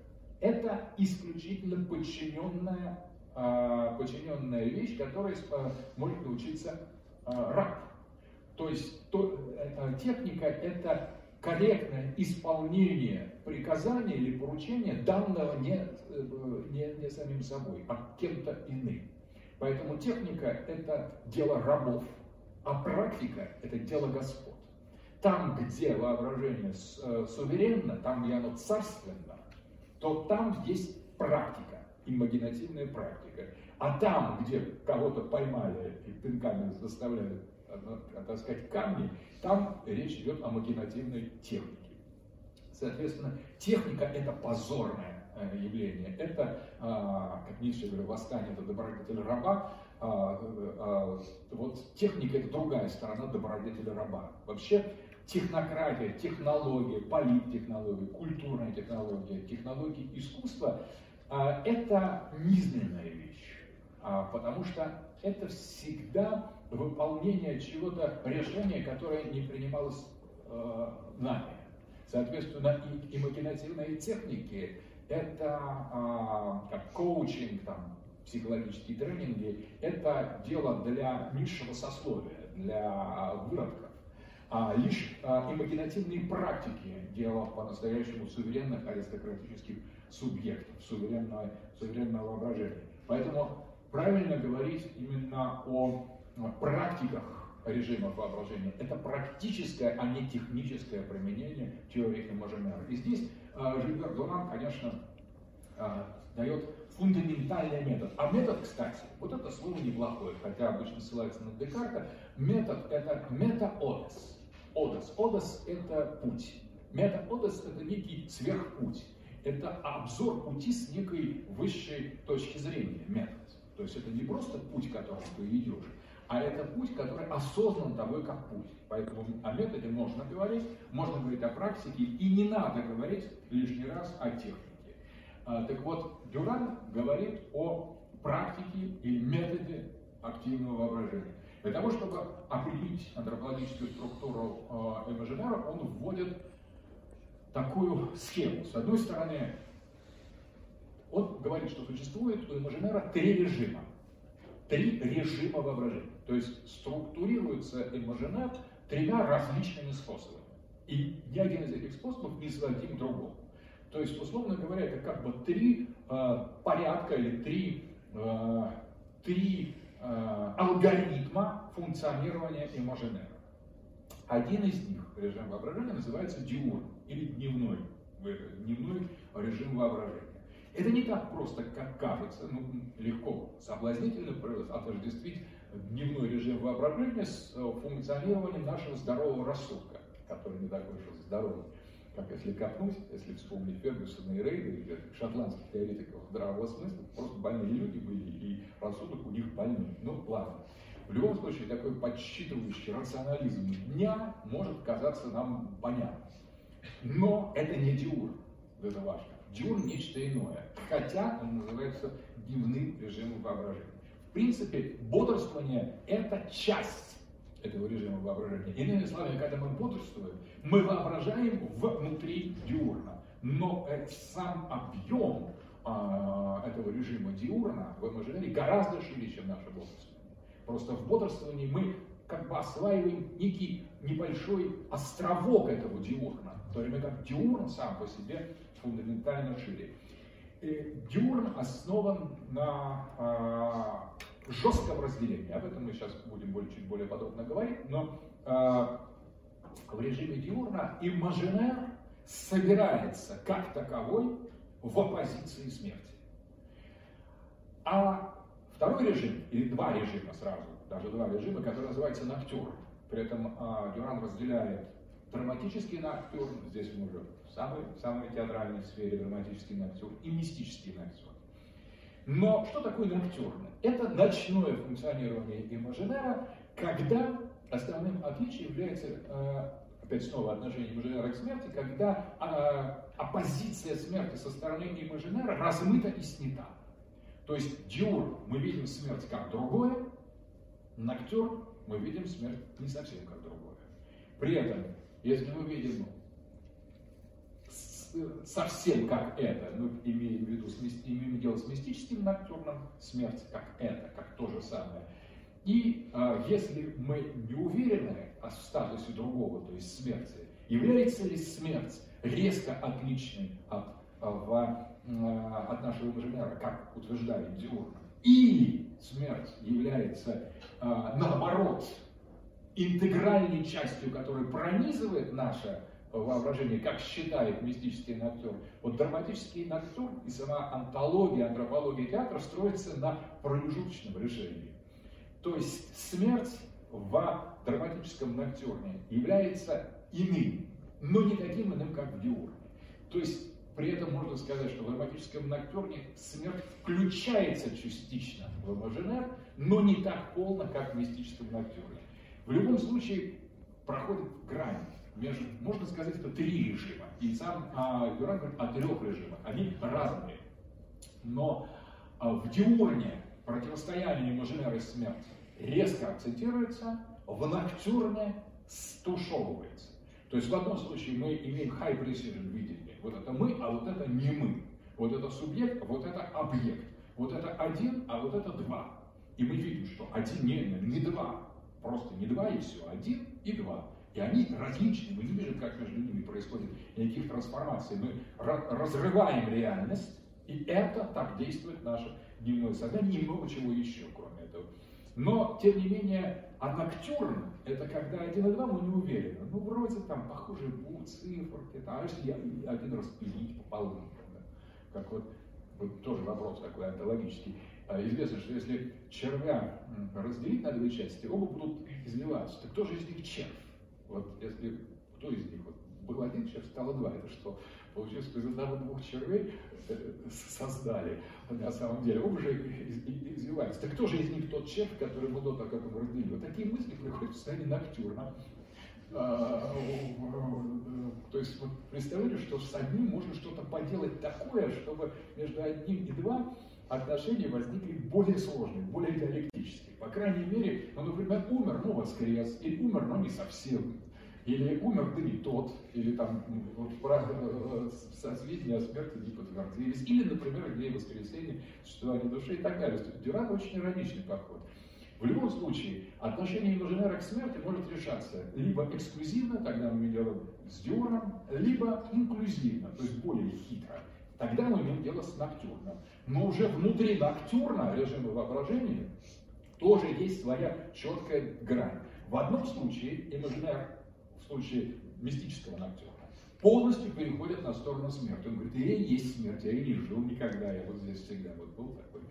это исключительно подчиненная, э, подчиненная вещь, которой э, может научиться раб. То есть то, э, техника – это корректное исполнение приказания или поручения, данного не, э, не, не самим собой, а кем-то иным. Поэтому техника – это дело рабов, а практика – это дело господ. Там, где воображение э, суверенно, там, где оно царственно, то там есть практика, имагинативная практика. А там, где кого-то поймали и пинками заставляют так сказать, камни, там речь идет о макинативной технике. Соответственно, техника это позорное э, явление. Это, а, как Ницше говорил, восстание это добродетель раба, а, а, вот техника это другая сторона добродетели раба. Вообще технократия, технология, политтехнология, культурная технология, технологии искусства – это низменная вещь, потому что это всегда выполнение чего-то, решения, которое не принималось э, нами. Соответственно, и имагинативные техники – это как коучинг, там, психологические тренинги – это дело для низшего сословия, для выродков. А лишь а, имагинативные практики – дело по-настоящему суверенных аристократических субъектов, суверенного, суверенного воображения. Поэтому правильно говорить именно о практиках режимов воображения. Это практическое, а не техническое применение теории Имажинера. И здесь э, Жильбер Дуран, конечно, э, дает фундаментальный метод. А метод, кстати, вот это слово неплохое, хотя обычно ссылается на Декарта. Метод – это мета-одес. Одес. Одес – это путь. Мета-одес – это некий сверхпуть. Это обзор пути с некой высшей точки зрения, метод. То есть это не просто путь, которым ты идешь, а это путь, который осознан тобой как путь. Поэтому о методе можно говорить, можно говорить о практике, и не надо говорить лишний раз о технике. А, так вот, Дюран говорит о практике и методе активного воображения. Для того, чтобы определить антропологическую структуру э, он вводит такую схему. С одной стороны, он говорит, что существует у имажинера три режима. Три режима воображения. То есть структурируется имажинат тремя различными способами. И ни один из этих способов не сводим другому. То есть, условно говоря, это как бы три э, порядка или три, э, три алгоритма функционирования имажинера. Один из них, режим воображения, называется диурн или дневной, дневной режим воображения. Это не так просто, как кажется, ну, легко, соблазнительно отождествить дневной режим воображения с э, функционированием нашего здорового рассудка, который не такой уж здоровый. Как если копнуть, если вспомнить Фергюсона и Рейда, или шотландских теоретиков здравого смысла, просто больные люди были, и рассудок у них больной. Ну, ладно. В любом случае, такой подсчитывающий рационализм дня может казаться нам понятным. Но это не диурн, это важно. Диурн – нечто иное, хотя он называется дневным режимом воображения. В принципе, бодрствование – это часть этого режима воображения. Иными словами, когда мы бодрствуем, мы воображаем внутри диурна. Но э, сам объем а, этого режима диурна в имажинерии гораздо шире, чем наше бодрствование. Просто в бодрствовании мы как бы осваиваем некий небольшой островок этого диурна, в то время как диурн сам по себе фундаментально шире. И диурн основан на э, жестком разделении, об этом мы сейчас будем более, чуть более подробно говорить, но э, в режиме диурна имажинер собирается как таковой в оппозиции смерти. А второй режим, или два режима сразу, даже два режима, который называется ноктюрн. При этом а, Дюран разделяет драматический ноктюрн, здесь мы уже в самой, самой театральной сфере драматический ноктюрн и мистический ноктюрн. Но что такое ноктюрн? Это ночное функционирование имажинера, когда основным отличием является а, опять снова отношение имажинера к смерти, когда э, оппозиция смерти со стороны имажинера размыта и снята. То есть диур мы видим смерть как другое, ноктюр мы видим смерть не совсем как другое. При этом, если мы видим совсем как это, ну, имеем в виду, имеем дело с мистическим ноктюрном, смерть как это, как то же самое. И э, если мы не уверены о статусе другого, то есть смерти, является ли смерть резко отличной от, а, в, э, от нашего инженера, как утверждает Диурна, или смерть является, э, наоборот, интегральной частью, которая пронизывает наше воображение, как считает мистический ноктюр. Вот драматический ноктюр и сама антология, антропология театра строится на промежуточном решении. То есть смерть в драматическом ноктюрне является иным, но не таким иным, как в диурне. То есть при этом можно сказать, что в драматическом ноктюрне смерть включается частично в имажинер, но не так полно, как в мистическом ноктюрне. В любом случае проходит грань между, можно сказать, это три режима. И сам а, Дюран говорит о трех режимах. Они разные. Но а, в диурне противостояние имажинера и смерти резко акцентируется, в ноктюрне стушевывается. То есть в одном случае мы имеем high precision видение. Вот это мы, а вот это не мы. Вот это субъект, а вот это объект. Вот это один, а вот это два. И мы видим, что один не, не два. Просто не два и все. Один и два. И они различны. Мы не видим, как между ними происходит никаких трансформаций. Мы разрываем реальность, и это так действует наше дневное сознание и много чего еще, кроме этого. Но, тем не менее, а ноктюрн – это когда один и два мы не уверены. Ну, вроде там похожие будут там, а если я один раз пилить пополам, да? как вот, вот тоже вопрос такой онтологический. А, известно, что если червя разделить на две части, оба будут изливаться. Так кто же из них червь? Вот если кто из них вот, был один червь, стало два. Это что? Получилось, что одного двух червей э, создали на самом деле. Оба же извиваются. Так кто же из них тот червь, который мы до того, как он разделили? Вот такие мысли приходят в состоянии ноктюрна. А, то есть вот представляете, что с одним можно что-то поделать такое, чтобы между одним и два отношения возникли более сложные, более диалектические. По крайней мере, ну, например, умер, но воскрес, или умер, но не совсем или умер, да не тот, или там вот, э, созвездия о смерти не подтвердились, или, например, идея воскресения, существования души и так далее. Дюран очень ироничный подход. В любом случае, отношение инженера к смерти может решаться либо эксклюзивно, тогда мы делаем с Дюраном, либо инклюзивно, то есть более хитро. Тогда мы имеем дело с ноктюрном. Но уже внутри ноктюрна, режима воображения, тоже есть своя четкая грань. В одном случае имажинер в случае мистического ноктюрна, полностью переходят на сторону смерти. Он говорит, я есть смерть, я и не жил никогда, я вот здесь всегда вот был такой,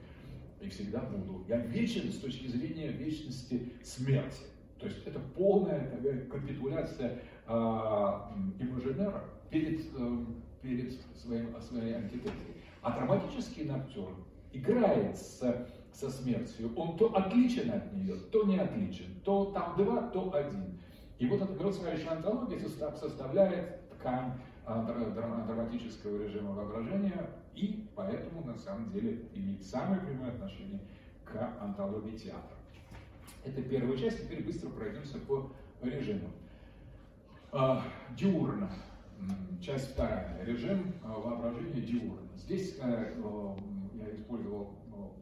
и всегда буду. Я вечен с точки зрения вечности смерти. То есть это полная такая капитуляция э, имажинера перед, э, перед своим, своей антитезой. А драматический ноктюрн играет с со смертью, он то отличен от нее, то не отличен, то там два, то один. И вот эта гротская антология составляет ткань а, драматического режима воображения и поэтому на самом деле имеет самое прямое отношение к антологии театра. Это первая часть, теперь быстро пройдемся по режиму. А, диурна, часть вторая, режим а, воображения диурна. Здесь э, я использовал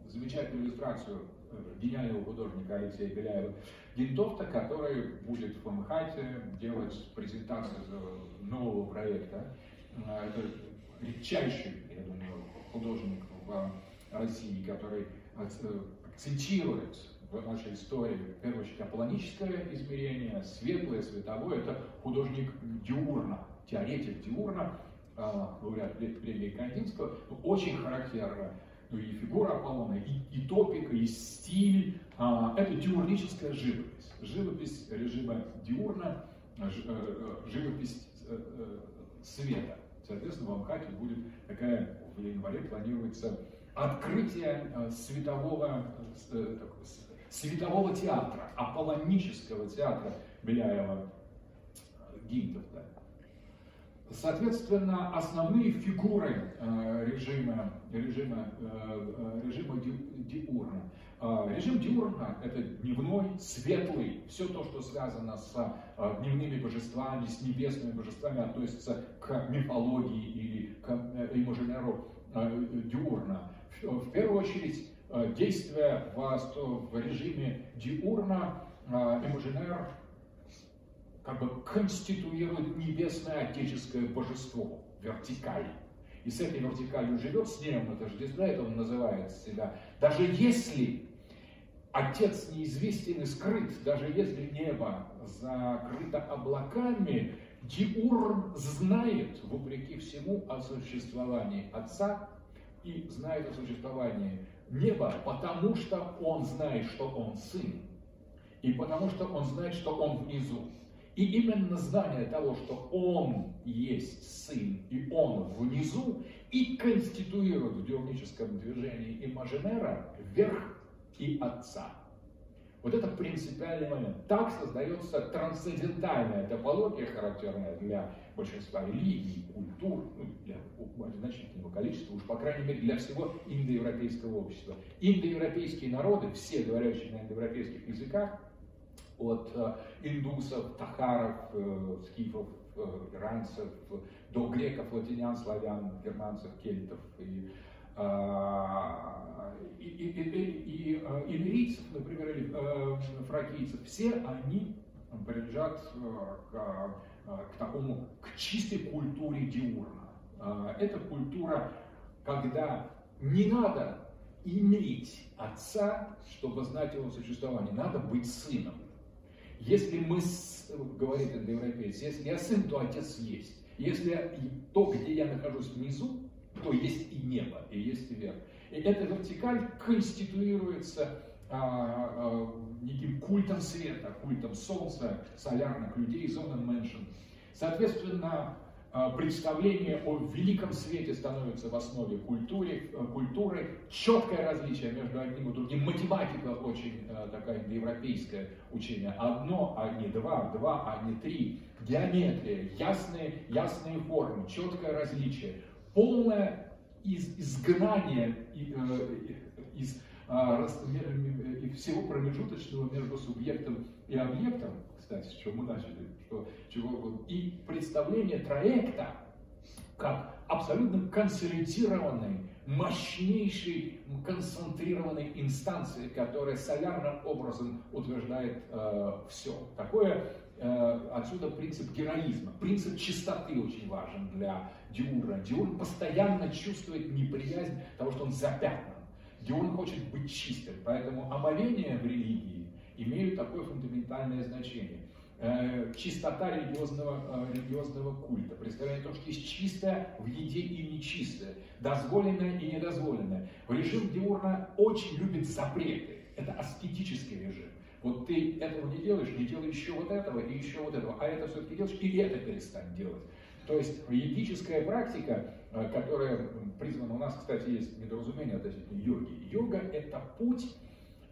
замечательную иллюстрацию э, гениального художника Алексея Беляева Гинтофта, который будет в МХАТе делать презентацию нового проекта. Э, это редчайший, я думаю, художник в России, который акцентирует в нашей истории, в первую очередь, аполлоническое измерение, светлое, световое. Это художник Диурна, теоретик Диурна, а, лауреат премии Кандинского. Очень характерно ну, и фигура Аполлона, и, и топика, и стиль. А, это диурническая живопись. Живопись режима Диурна, э, э, живопись э, света. Соответственно, в Амхате будет такая, в январе планируется открытие светового, светового театра, аполлонического театра Беляева Гинтов. Соответственно, основные фигуры э, режима, режима, э, режима диурна. Э, режим диурна – это дневной, светлый, все то, что связано с дневными божествами, с небесными божествами, относится к мифологии или к имажинеру диурна. В первую очередь, действия в, в режиме диурна, имажинер как бы конституирует небесное отеческое божество, вертикаль. И с этой вертикалью живет, с ней он отождествляет, он называет себя. Даже если Отец неизвестен и скрыт, даже если небо закрыто облаками, Диурн знает, вопреки всему, о существовании Отца и знает о существовании неба, потому что он знает, что он сын, и потому что он знает, что он внизу. И именно знание того, что Он есть Сын, и Он внизу, и конституирует в геометрическом движении имажинера верх и Отца. Вот это принципиальный момент. Так создается трансцендентальная топология, характерная для большинства религий, культур, ну, для значительного количества, уж по крайней мере для всего индоевропейского общества. Индоевропейские народы, все говорящие на индоевропейских языках, от э, индусов, тахаров, э, скифов, э, иранцев, до греков, латинян, славян, германцев, кельтов и, и, и, и, и иллирийцев, например, или фракийцев, все они принадлежат к, к такому, к чистой культуре диурна. Это культура, когда не надо иметь отца, чтобы знать его существование, надо быть сыном. Если мы, говорит индоевропеец, если я сын, то отец есть. Если то, где я нахожусь внизу, то есть и небо, и есть и верх. И эта вертикаль конституируется а, а, неким культом света, культом солнца, солярных людей, зонен меншин. Соответственно, представление о великом свете становится в основе культуры, э, культуры, четкое различие между одним и другим. Математика очень э, такая европейское учение. Одно, а не два, два, а не три. Геометрия, ясные, ясные формы, четкое различие. Полное из, изгнание э, из, а, из всего промежуточного между субъектом и объектом кстати, с чего мы начали, что, чего, и представление проекта как абсолютно консолидированной, мощнейшей, концентрированной инстанции, которая солярным образом утверждает э, все. Такое э, отсюда принцип героизма, принцип чистоты очень важен для Диура. Диур постоянно чувствует неприязнь того, что он запятнан. Диур хочет быть чистым, поэтому омовение в религии имеют такое фундаментальное значение. Э, чистота религиозного, э, религиозного культа, представление того, что есть чистое в еде и нечистое, дозволенное и недозволенное. Режим Диурна очень любит запреты. Это аскетический режим. Вот ты этого не делаешь, не делай еще вот этого и еще вот этого, а это все-таки делаешь, и это перестань делать. То есть йогическая практика, э, которая призвана, у нас, кстати, есть недоразумение относительно йоги. Йога – это путь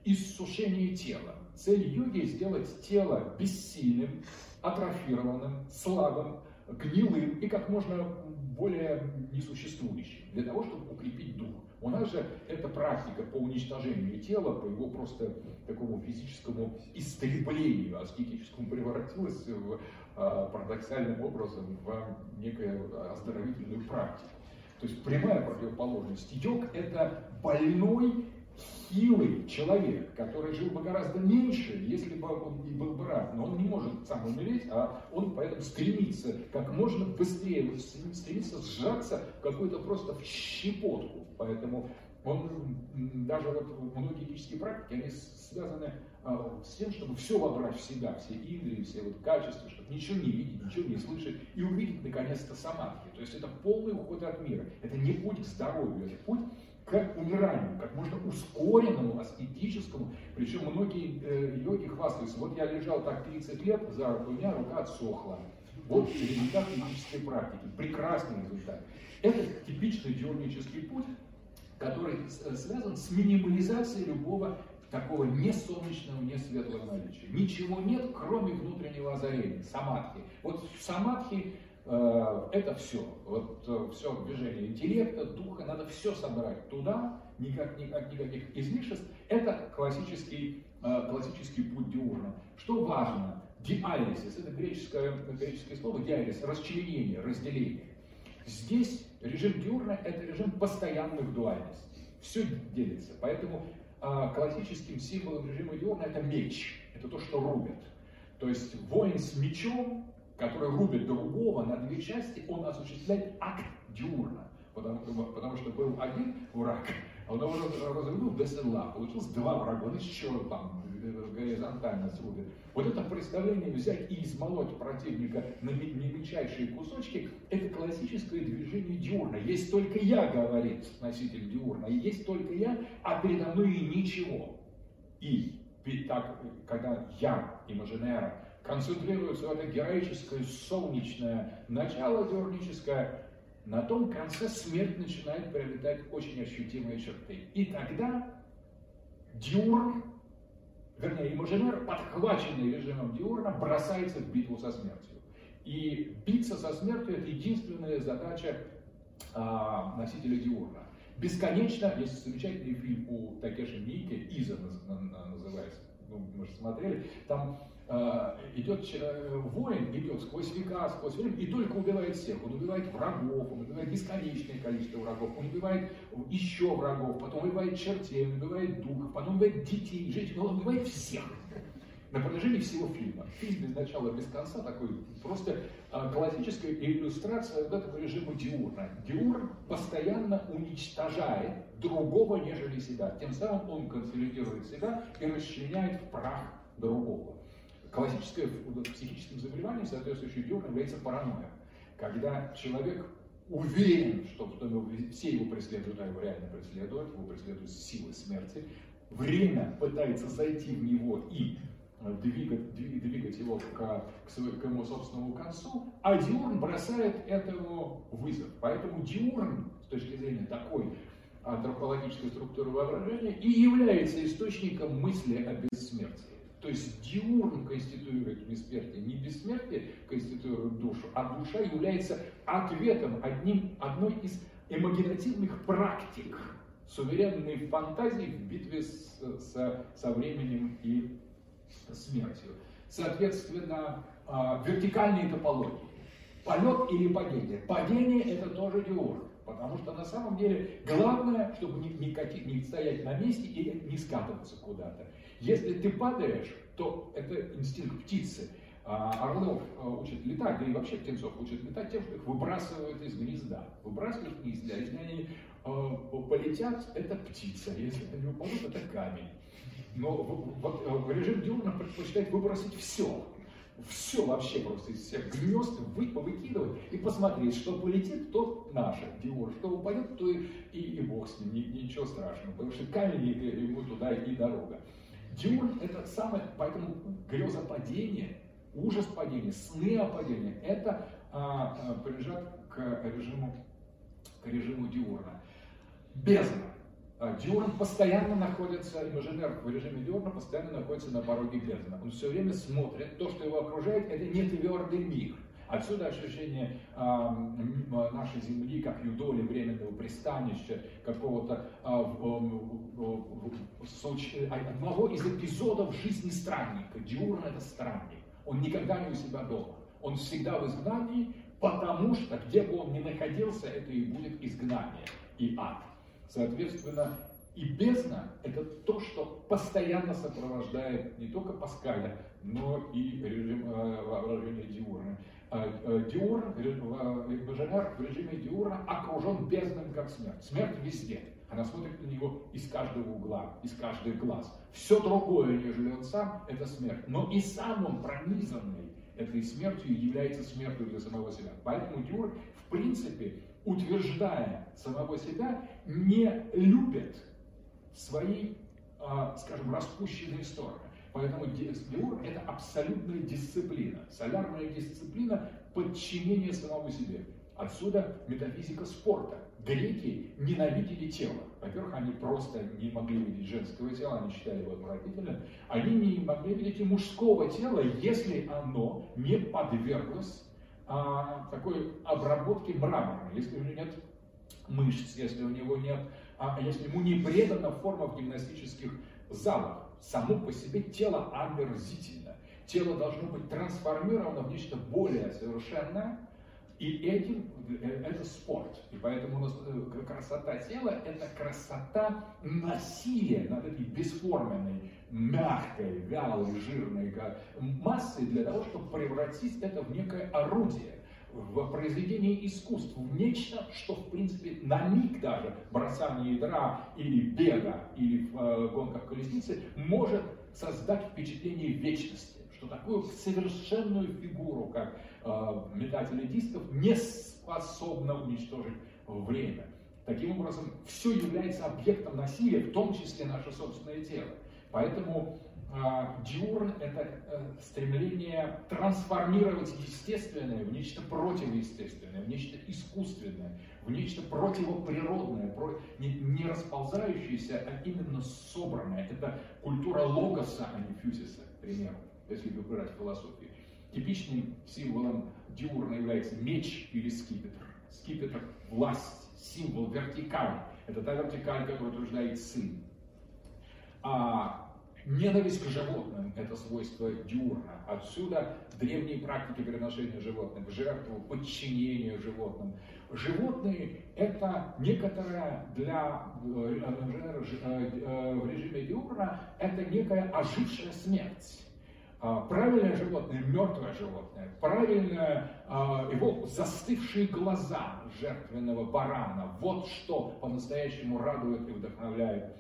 иссушения тела. Цель йоги – сделать тело бессильным, атрофированным, слабым, гнилым и как можно более несуществующим, для того, чтобы укрепить дух. У нас же эта практика по уничтожению тела, по его просто такому физическому истреблению аскетическому превратилась в, а, парадоксальным образом в некую оздоровительную практику. То есть прямая противоположность. Йог – это больной хилый человек, который жил бы гораздо меньше, если бы он и был бы рад, но он не может сам умереть, а он поэтому стремится как можно быстрее, стремится сжаться какую-то просто в щепотку. Поэтому он, даже вот многие этические практики, они связаны а, с тем, чтобы все вобрать в себя, все индрии, все вот качества, чтобы ничего не видеть, ничего не слышать и увидеть наконец-то самадхи. То есть это полный уход от мира. Это не путь к здоровью, это путь к умиранию, как можно ускоренному, аскетическому. Причем многие э, йоги хвастаются. Вот я лежал так 30 лет, за у меня рука отсохла. Вот результат йогической практики. Прекрасный результат. Это типичный диурнический путь, который э, связан с минимализацией любого такого не солнечного, не светлого наличия. Ничего нет, кроме внутреннего озарения, самадхи. Вот в самадхи это все. Вот э, все движение интеллекта, духа, надо все собрать туда, никак, никак, никаких излишеств. Это классический, э, классический путь диурна. Что важно, диализис, это греческое, греческое слово, диализ, расчленение, разделение. Здесь режим диурна – это режим постоянных дуальностей. Все делится. Поэтому классическим символом режима диурна – это меч. Это то, что рубят. То есть воин с мечом который рубит другого на две части, он осуществляет акт диурна. Потому, потому что был один враг, а он его разрубил до седла. Получилось два врага, он еще там э, горизонтально срубит. Вот это представление взять и измолоть противника на мельчайшие кусочки, это классическое движение диурна. Есть только я, говорит носитель диурна, и есть только я, а передо мной и ничего. И так, когда я, имажинера, концентрируется в это героическое солнечное начало диурническое, на том конце смерть начинает приобретать очень ощутимые черты. И тогда диурн, вернее, имажинер, подхваченный режимом диурна, бросается в битву со смертью. И биться со смертью – это единственная задача а, носителя диурна. Бесконечно, есть замечательный фильм у Такеши Мики, Иза называется, ну, мы же смотрели, там идет э, воин, идет сквозь века, сквозь время, и только убивает всех. Он убивает врагов, он убивает бесконечное количество врагов, он убивает еще врагов, потом убивает чертей, он убивает духов, потом убивает детей, женщин, он убивает всех. На протяжении всего фильма. Фильм без начала, без конца, такой просто э, классическая иллюстрация вот этого режима Диурна. Диурн постоянно уничтожает другого, нежели себя. Тем самым он консолидирует себя и расчленяет в прах другого. Классическое психическим заболеванием, соответствующее Диурну, является паранойя. Когда человек уверен, что, все его преследуют, а его реально преследуют, его преследуют силы смерти, время пытается зайти в него и двигать, двигать его к, к, своему, собственному концу, а Диурн бросает этому вызов. Поэтому Диурн, с точки зрения такой антропологической структуры воображения, и является источником мысли о бессмертии. То есть диурн конституирует бессмертие, не бессмертие конституирует душу, а душа является ответом, одним, одной из имагинативных практик суверенной фантазии в битве с, с, со временем и смертью. Соответственно, а, вертикальные топологии. Полет или падение. Падение это тоже диурн. Потому что на самом деле главное, чтобы не, не, не стоять на месте или не скатываться куда-то. Если ты падаешь, то это инстинкт птицы. А, орлов а, учат летать, да и вообще птенцов учат летать тем, что их выбрасывают из гнезда. Выбрасывают из гнезда. Если они полетят, это птица. Если они упадут, это камень. Но вот режим Дюрна предпочитает выбросить все. Все вообще просто из всех гнезд вы, выкидывать и посмотреть, что полетит, то наше Диор, что упадет, то и, и, и бог с ним, ни, ничего страшного, потому что камень ему туда и дорога. Диор это самое, поэтому греза падения, ужас падения, сны о падении, это а, а, принадлежат к режиму, к режиму Диурна. Бездна. А, Диурн постоянно находится, имажинер в режиме Диурна постоянно находится на пороге бездны. Он все время смотрит, то, что его окружает, это не твердый мир. Отсюда ощущение э, нашей Земли как юдоли, временного пристанища, какого-то э, одного из эпизодов жизни странника. Диурн это странник. Он никогда не у себя дома. Он всегда в изгнании, потому что где бы он ни находился, это и будет изгнание и ад. Соответственно, и бездна – это то, что постоянно сопровождает не только Паскаля, но и режим э, Диурна. Э, э, Диурн, Бажаляр в режиме Диурна окружен бездном, как смерть. Смерть везде. Она смотрит на него из каждого угла, из каждого глаз. Все другое, нежели он сам, это смерть. Но и сам он пронизанный этой смертью является смертью для самого себя. Поэтому Диур, в принципе, утверждая самого себя, не любит свои, а, скажем, распущенные стороны. Поэтому Диур – это абсолютная дисциплина, солярная дисциплина подчинения самому себе. Отсюда метафизика спорта. Греки ненавидели тело. Во-первых, они просто не могли видеть женского тела, они считали его отвратительным. Они не могли видеть и мужского тела, если оно не подверглось а, такой обработке мраморной, если у него нет мышц, если у него нет, а, если ему не предана форма в гимнастических залах. Само по себе тело омерзительно. Тело должно быть трансформировано в нечто более совершенное, и этим э, это спорт. И поэтому у нас э, красота тела – это красота насилия над этой бесформенной, мягкой, вялой, жирной массой для того, чтобы превратить это в некое орудие в произведение искусств, в нечто, что, в принципе, на миг даже бросание ядра или бега, или в э, гонках колесницы может создать впечатление вечности что такую совершенную фигуру, как э, метатели дисков, не способна уничтожить время. Таким образом, все является объектом насилия, в том числе наше собственное тело. Поэтому э, диурн – это э, стремление трансформировать естественное в нечто противоестественное, в нечто искусственное, в нечто противоприродное, про, не, расползающееся, а именно собранное. Это культура логоса, а не фьюзиса, к примеру если выбирать философию. Типичным символом диурна является меч или скипетр. Скипетр – власть, символ, вертикаль. Это та вертикаль, которую утверждает сын. А ненависть к животным – это свойство диурна. Отсюда древние практики переношения животных в жертву, подчинение животным. Животные – это некоторая для э, э, в режиме диурна, это некая ожившая смерть. А, правильное животное, мертвое животное, правильное а, его застывшие глаза жертвенного барана. Вот что по-настоящему радует и вдохновляет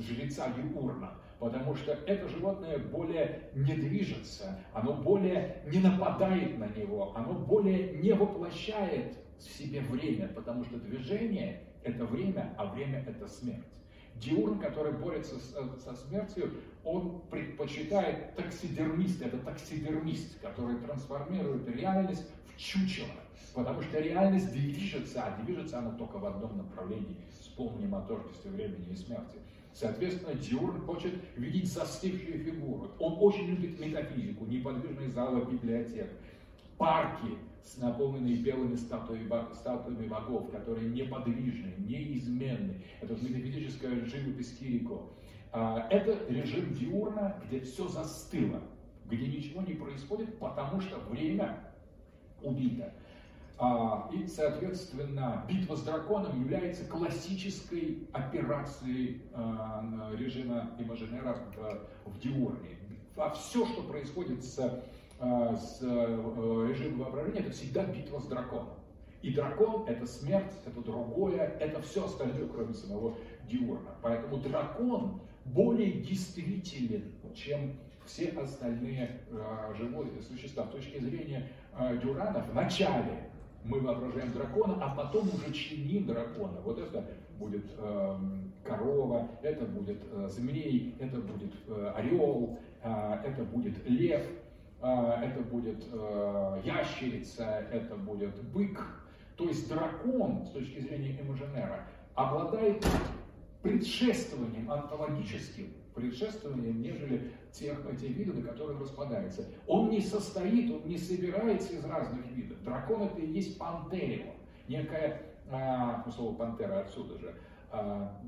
жреца Юурна. Потому что это животное более не движется, оно более не нападает на него, оно более не воплощает в себе время, потому что движение – это время, а время – это смерть. Диурн, который борется со, со смертью, он предпочитает таксидермист, это таксидермист, который трансформирует реальность в чучело. Потому что реальность движется, а движется она только в одном направлении. Вспомним о тождестве времени и смерти. Соответственно, Диурн хочет видеть застывшие фигуры. Он очень любит метафизику, неподвижные залы библиотек, парки, с наполненные белыми статуями, статуями богов, которые неподвижны, неизменны. Это метафизическая живопись Кирико. А, это режим диурна, где все застыло, где ничего не происходит, потому что время убито. А, и, соответственно, битва с драконом является классической операцией а, режима имажинера в диурне. А все, что происходит с а, с э, режимом воображения, это всегда битва с драконом. И дракон – это смерть, это другое, это все остальное, кроме самого Диурна. Поэтому дракон более действителен, чем все остальные э, живые существа. С точки зрения э, Дюрана, вначале мы воображаем дракона, а потом уже чиним дракона. Вот это будет э, корова, это будет э, змей, это будет э, орел, э, это будет лев – это будет ящерица, это будет бык. То есть дракон, с точки зрения имажинера, обладает предшествованием онтологическим, предшествованием, нежели тех, тех видов, на которые распадается. Он не состоит, он не собирается из разных видов. Дракон это и есть пантерион, некая, а, ну, слово пантера отсюда же, а,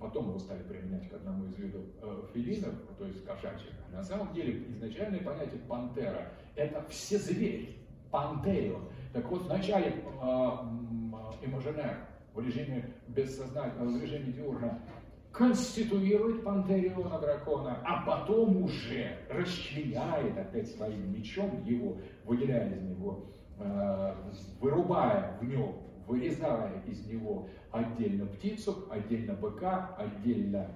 потом его стали применять к одному из видов э, филинов, то есть кошачьих. На самом деле изначальное понятие пантера – это все звери, пантерион. Так вот, в начале э, имажинер в режиме бессознательного, в режиме диурна конституирует пантериона дракона, а потом уже расчленяет опять своим мечом его, выделяя из него, э, вырубая в нем, вырезая из него отдельно птицу, отдельно быка, отдельно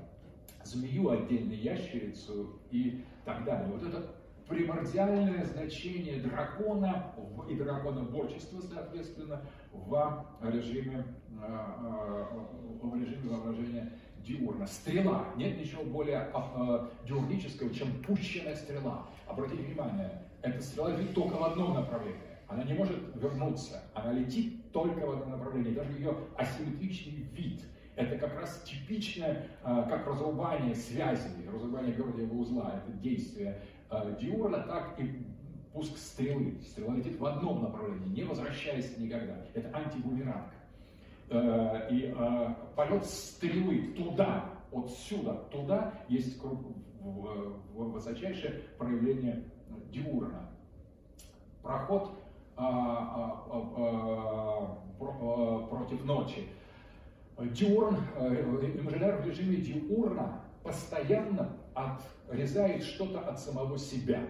змею, отдельно ящерицу и так далее. Вот это примордиальное значение дракона и драконоборчества, соответственно, в режиме, э, э, в режиме воображения диурна. Стрела. Нет ничего более э, диурнического, чем пущенная стрела. Обратите внимание, эта стрела летит только в одном направлении. Она не может вернуться. Она летит только в одном направлении. Даже ее асимметричный вид – это как раз типичное, как разрубание связи, разрубание городного узла. Это действие Э, диурна, так и пуск стрелы. Стрела летит в одном направлении, не возвращаясь никогда. Это антибумеранг. Э, и э, полет стрелы туда, отсюда, туда, есть высочайшее проявление диурна. Проход против ночи. Диурн, имажинар в режиме диурна постоянно отрезает что-то от самого себя.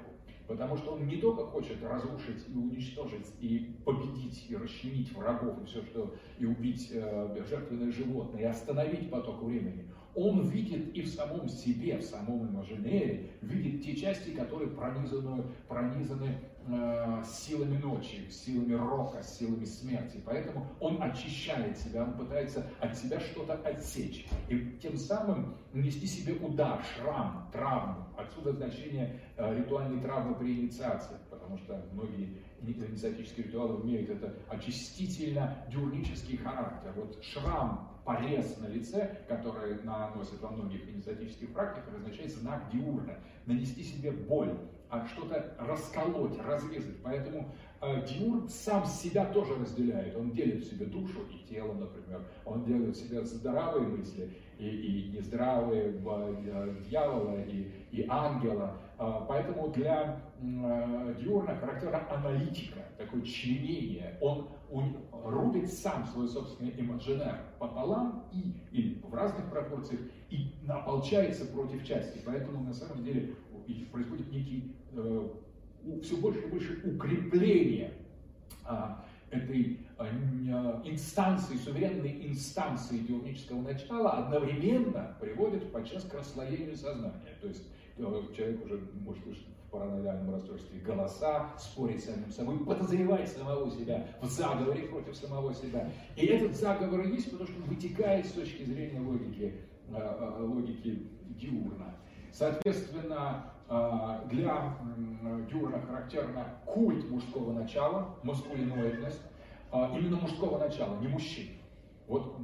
Потому что он не только хочет разрушить и уничтожить, и победить, и расчленить врагов, и все, что, и убить э, жертвенное животное, и остановить поток времени. Он видит и в самом себе, в самом имажинере, видит те части, которые пронизаны, пронизаны э, силами ночи, силами рока, силами смерти. Поэтому он очищает себя, он пытается от себя что-то отсечь. И тем самым нанести себе удар, шрам, травму. Отсюда значение э, ритуальной травмы при инициации, потому что многие инициатические ритуалы имеют это очистительно-диурнический характер. Вот шрам порез на лице, который наносят во многих инициатических практиках, означает знак диурна. Нанести себе боль, что-то расколоть, разрезать. Поэтому э, диур сам себя тоже разделяет. Он делит в себе душу и тело, например. Он делит в себе здравые мысли и, и нездравые э, дьявола и, и ангела. Э, поэтому для диурна характерна аналитика, такое членение. Он рубит сам свой собственный имаджинер пополам и, или в разных пропорциях и ополчается против части. Поэтому на самом деле происходит некий э, все больше и больше укрепление а, этой а, инстанции, суверенной инстанции идеологического начала одновременно приводит подчас к расслоению сознания. То есть э, человек уже может слышать параноидальном расстройстве голоса, спорить с самим собой, подозревать самого себя в заговоре против самого себя. И этот заговор есть, потому что он вытекает с точки зрения логики, э, э, логики Диурна. Соответственно, для Диурна характерно культ мужского начала, маскулиноидность, именно мужского начала, не мужчин. Вот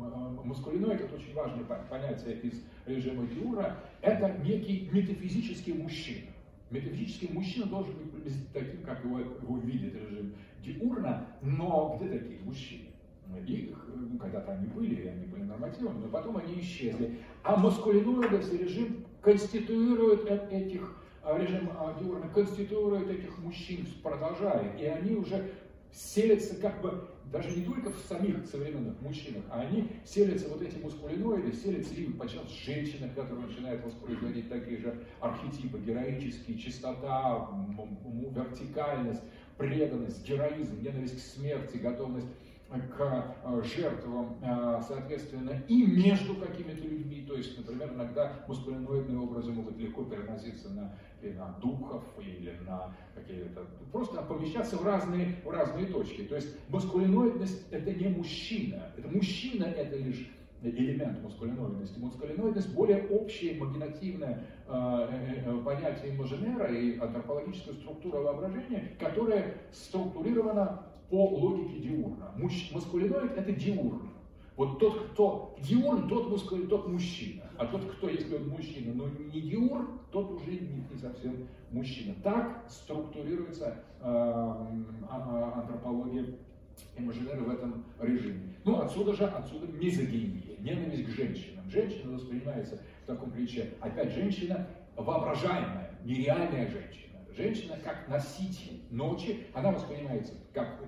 маскулиноид это очень важное понятие из режима Диура, это некий метафизический мужчина. Метафизический мужчина должен быть приблизительно таким, как его, его видит режим диурна, но где такие мужчины? Их, ну, когда-то они были, они были нормативными, но потом они исчезли. А маскулиноидовский режим конституирует этих, а, режим а, диурна конституирует этих мужчин, продолжает, и они уже селятся как бы даже не только в самих современных мужчинах, а они селятся, вот эти мускулиноиды, селятся и подчас в женщинах, которые начинают воспроизводить такие же архетипы, героические, чистота, вертикальность, преданность, героизм, ненависть к смерти, готовность к э, жертвам, э, соответственно, и между какими-то людьми. То есть, например, иногда маскулиноидные образы могут легко переноситься на, или на духов, или на какие-то... Просто помещаться в разные, в разные точки. То есть маскулиноидность – это не мужчина. Это мужчина – это лишь элемент мускулиноидности. Мускулиноидность более общее, имагинативное э, э, понятие имажинера и антропологическая структура воображения, которая структурирована по логике диурна. Маскулиноид – это диурн. Вот тот, кто диурн, тот мускулин, тот мужчина. А тот, кто, если он мужчина, но не диурн, тот уже не, не совсем мужчина. Так структурируется э, антропология имажинера в этом режиме. Ну, отсюда же, отсюда мизогиния, ненависть к женщинам. Женщина воспринимается в таком ключе. Опять женщина воображаемая, нереальная женщина. Женщина как носитель ночи, она воспринимается как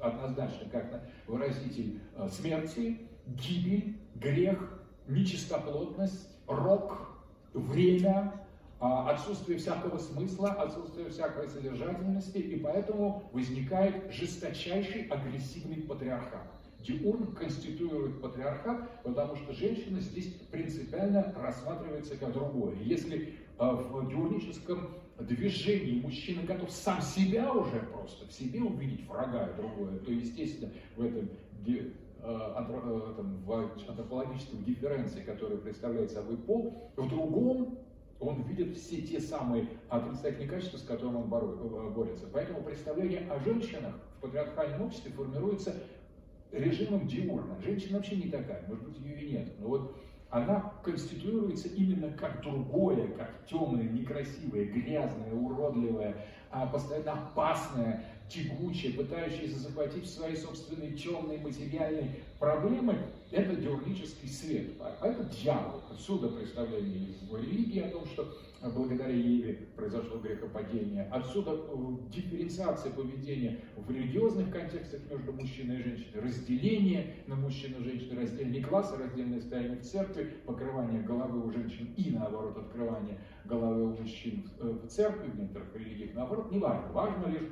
однозначно как выразитель э, смерти, гибель, грех, нечистоплотность, рок, время, а, отсутствие всякого смысла, отсутствие всякой содержательности, и поэтому возникает жесточайший агрессивный патриархат. Диурн конституирует патриархат, потому что женщина здесь принципиально рассматривается как другое. Если э, в диурническом движении мужчина готов сам себя уже просто в себе увидеть врага и другое, то, естественно, в этом э, э, этом, в антропологическом дифференции, который представляет собой пол, в другом он видит все те самые отрицательные качества, с которыми он э, борется. Поэтому представление о женщинах в патриархальном обществе формируется режимом диурна. Женщина вообще не такая, может быть, ее и нет. Но вот она конституируется именно как другое, как темное, некрасивое, грязное, уродливое, а постоянно опасное, тягучее, пытающееся захватить свои собственные темные материальные проблемы, это диурнический свет. А это дьявол. Отсюда представление в религии о том, что благодаря Еве произошло грехопадение. Отсюда э, дифференциация поведения в религиозных контекстах между мужчиной и женщиной, разделение на мужчину и женщину, раздельные классы, раздельное состояние в церкви, покрывание головы у женщин и наоборот открывание головы у мужчин в э, церкви, в некоторых религиях наоборот, не важно. Важно лишь,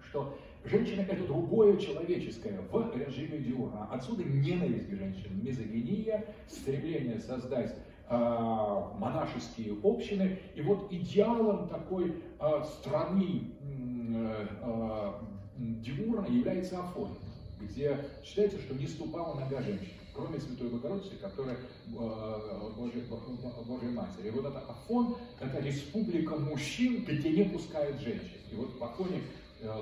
что Женщина – это другое человеческое в режиме диурна. Отсюда ненависть к женщинам, мизогиния, стремление создать а, монашеские общины. И вот идеалом такой а, страны а, Дивурна является Афон, где считается, что не ступала нога женщины, кроме Святой Богородицы, которая Божьей, Божьей Матери. И вот это Афон – это республика мужчин, где не пускают женщин. И вот в Афоне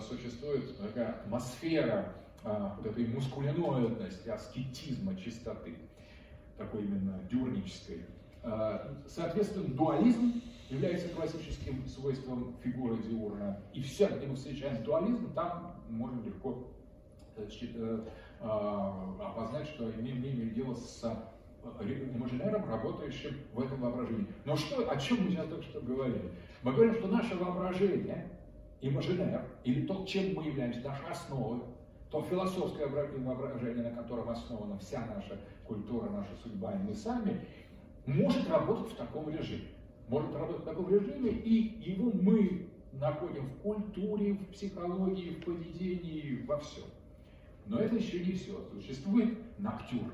существует такая атмосфера вот этой мускулиноидности, аскетизма, чистоты такой именно дюрнической. А, соответственно, дуализм является классическим свойством фигуры Диурна. И все, где мы встречаем дуализм, там можно легко э, э, а, опознать, что имеем, имеем дело с имажинером, работающим в этом воображении. Но что, о чем мы сейчас только что говорили? Мы говорим, что наше воображение, имажинер, или то, чем мы являемся, наша основа, то философское воображение, на котором основана вся наша культура, наша судьба и мы сами, может работать в таком режиме. Может работать в таком режиме, и его мы находим в культуре, в психологии, в поведении, во всем. Но это еще не все. Существует ноктюр.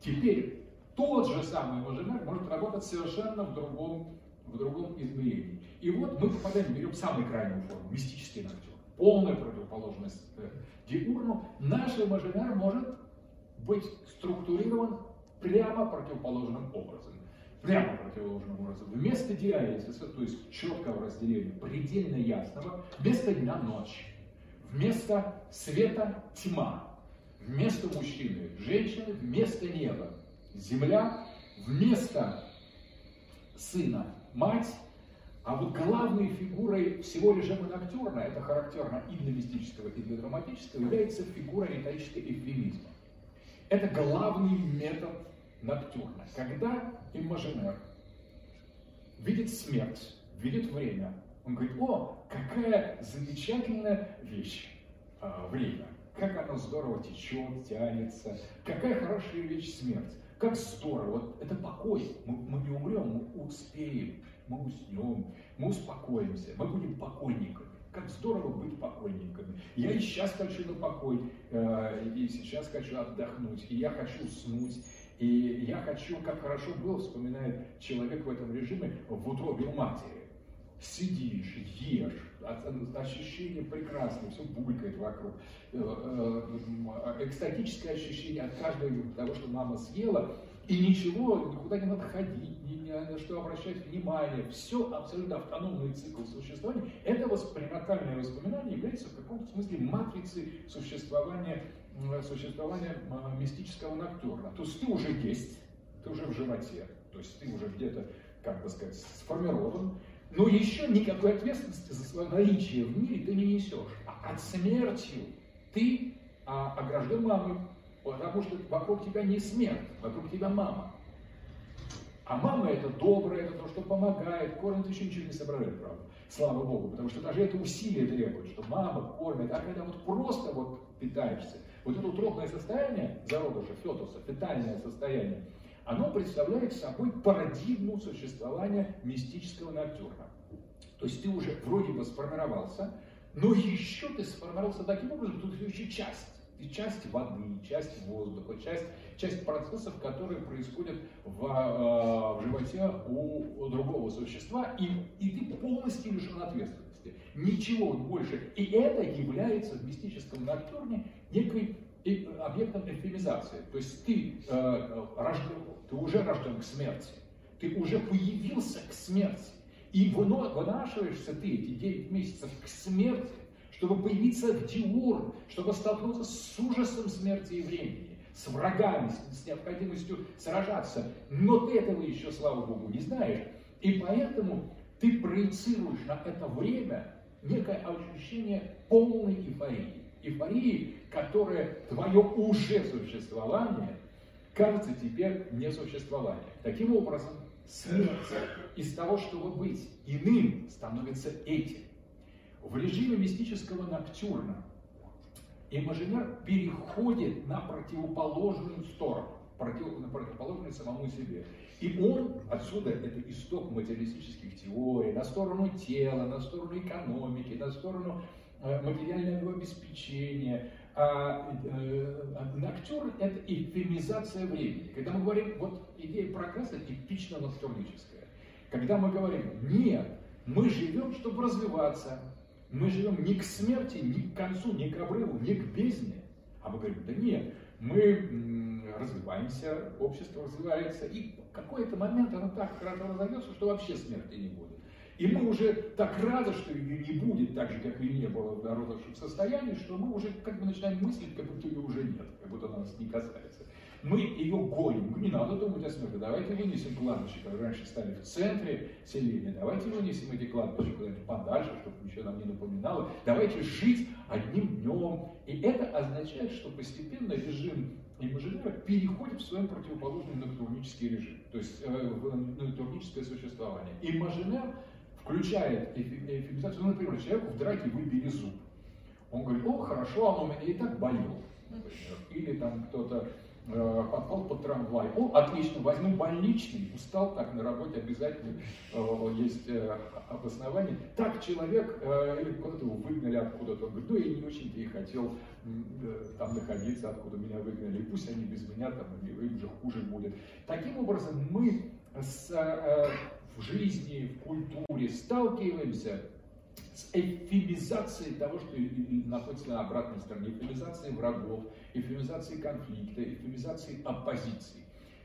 Теперь тот же самый имажинар может работать совершенно в другом, в другом измерении. И вот мы попадаем, берем самую крайнюю форму, мистический ноктюр, полная противоположность диурну. Наш имажинар может быть структурирован прямо противоположным образом. Прямо противоположным образом. Вместо диализиса, то есть четкого разделения, предельно ясного, вместо дня ночь, вместо света тьма, вместо мужчины женщины, вместо неба земля, вместо сына мать, а вот главной фигурой всего режима ноктюрна, это характерно и для мистического, и для драматического, является фигура риторического эвфемизма. Это главный метод ноктюрна. Когда имажинер видит смерть, видит время, он говорит, о, какая замечательная вещь, а, время, как оно здорово течет, тянется, какая хорошая вещь смерть, как здорово, вот это покой, мы, мы не умрем, мы успеем, мы уснем, мы успокоимся, мы будем покойниками. Как здорово быть покойниками. Я и сейчас хочу на покой, э, и сейчас хочу отдохнуть, и я хочу уснуть, и я хочу, как хорошо было, вспоминает человек в этом режиме, в утробе у матери. сидишь, ешь, ощущение прекрасное, все булькает вокруг. Э, э, экстатическое ощущение от каждого того, что мама съела, и ничего, никуда не надо ходить, ни, ни на что обращать внимание. Все абсолютно автономный цикл существования. Это воспринимательное воспоминание является в каком-то смысле матрицей существования, существования мистического ноктюрна. То есть ты уже есть, ты уже в животе, то есть ты уже где-то, как бы сказать, сформирован, но еще никакой ответственности за свое наличие в мире ты не несешь. А от смерти ты а, огражден мамой, потому что вокруг тебя не смерть, вокруг тебя мама. А мама это доброе, это то, что помогает, кормит, еще ничего не соображает, правда. Слава Богу, потому что даже это усилие требует, что мама кормит, а когда вот просто вот питаешься, вот это утробное состояние зародыша, фетуса, питальное состояние, оно представляет собой парадигму существования мистического ноктюрна. То есть ты уже вроде бы сформировался, но еще ты сформировался таким образом, тут еще часть. Ты часть воды, часть воздуха, часть, часть процессов, которые происходят в, э, в животе у, у другого существа, и, и ты полностью лишен ответственности. Ничего больше. И это является в мистическом ноктюрне некой и объектом эвфемизации. То есть ты, э, рожден, ты уже рожден к смерти, ты уже появился к смерти. И вынашиваешься ты эти 9 месяцев к смерти, чтобы появиться в Диурн, чтобы столкнуться с ужасом смерти и времени, с врагами, с необходимостью сражаться. Но ты этого еще, слава Богу, не знаешь. И поэтому ты проецируешь на это время некое ощущение полной эйфории эйфории, которая твое уже существование кажется теперь несуществованием. Таким образом, смерть из того, чтобы быть иным, становится этим. В режиме мистического ноктюрна имажинер переходит на противоположную сторону, на противоположную самому себе. И он, отсюда это исток материалистических теорий, на сторону тела, на сторону экономики, на сторону материального обеспечения. А э, ноктюрн – это эвфемизация времени. Когда мы говорим, вот идея прогресса типично ноктюрническая. Когда мы говорим, нет, мы живем, чтобы развиваться, мы живем не к смерти, не к концу, не к обрыву, не к бездне. А мы говорим, да нет, мы развиваемся, общество развивается, и в какой-то момент оно так разовьется, что вообще смерти не будет. И мы уже так рады, что ее не будет, так же, как и не было в народовшем состоянии, что мы уже как бы начинаем мыслить, как будто ее уже нет, как будто она нас не касается. Мы ее гоним, не надо думать о смерти, давайте вынесем кладбище, которые раньше стали в центре селения, давайте вынесем эти кладбища куда-нибудь подальше, чтобы ничего нам не напоминало, давайте жить одним днем. И это означает, что постепенно режим имажинера переходит в свой противоположный натурнический режим, то есть э, в натурническое существование. Имажинер включает эффективизацию, ну, например, человеку в драке выбили зуб. Он говорит, о, хорошо, оно у меня и так болело. Или там кто-то э, попал под трамвай. О, отлично, возьму больничный, устал так на работе, обязательно э, есть э, обоснование. Так человек, э, или куда-то его выгнали откуда-то, он говорит, ну я не очень-то и хотел э, там находиться, откуда меня выгнали, и пусть они без меня, там, им же хуже будет. Таким образом, мы с э, в жизни, в культуре. Сталкиваемся с эфемизацией того, что находится на обратной стороне, эфемизацией врагов, эфемизацией конфликта, эфемизацией оппозиции.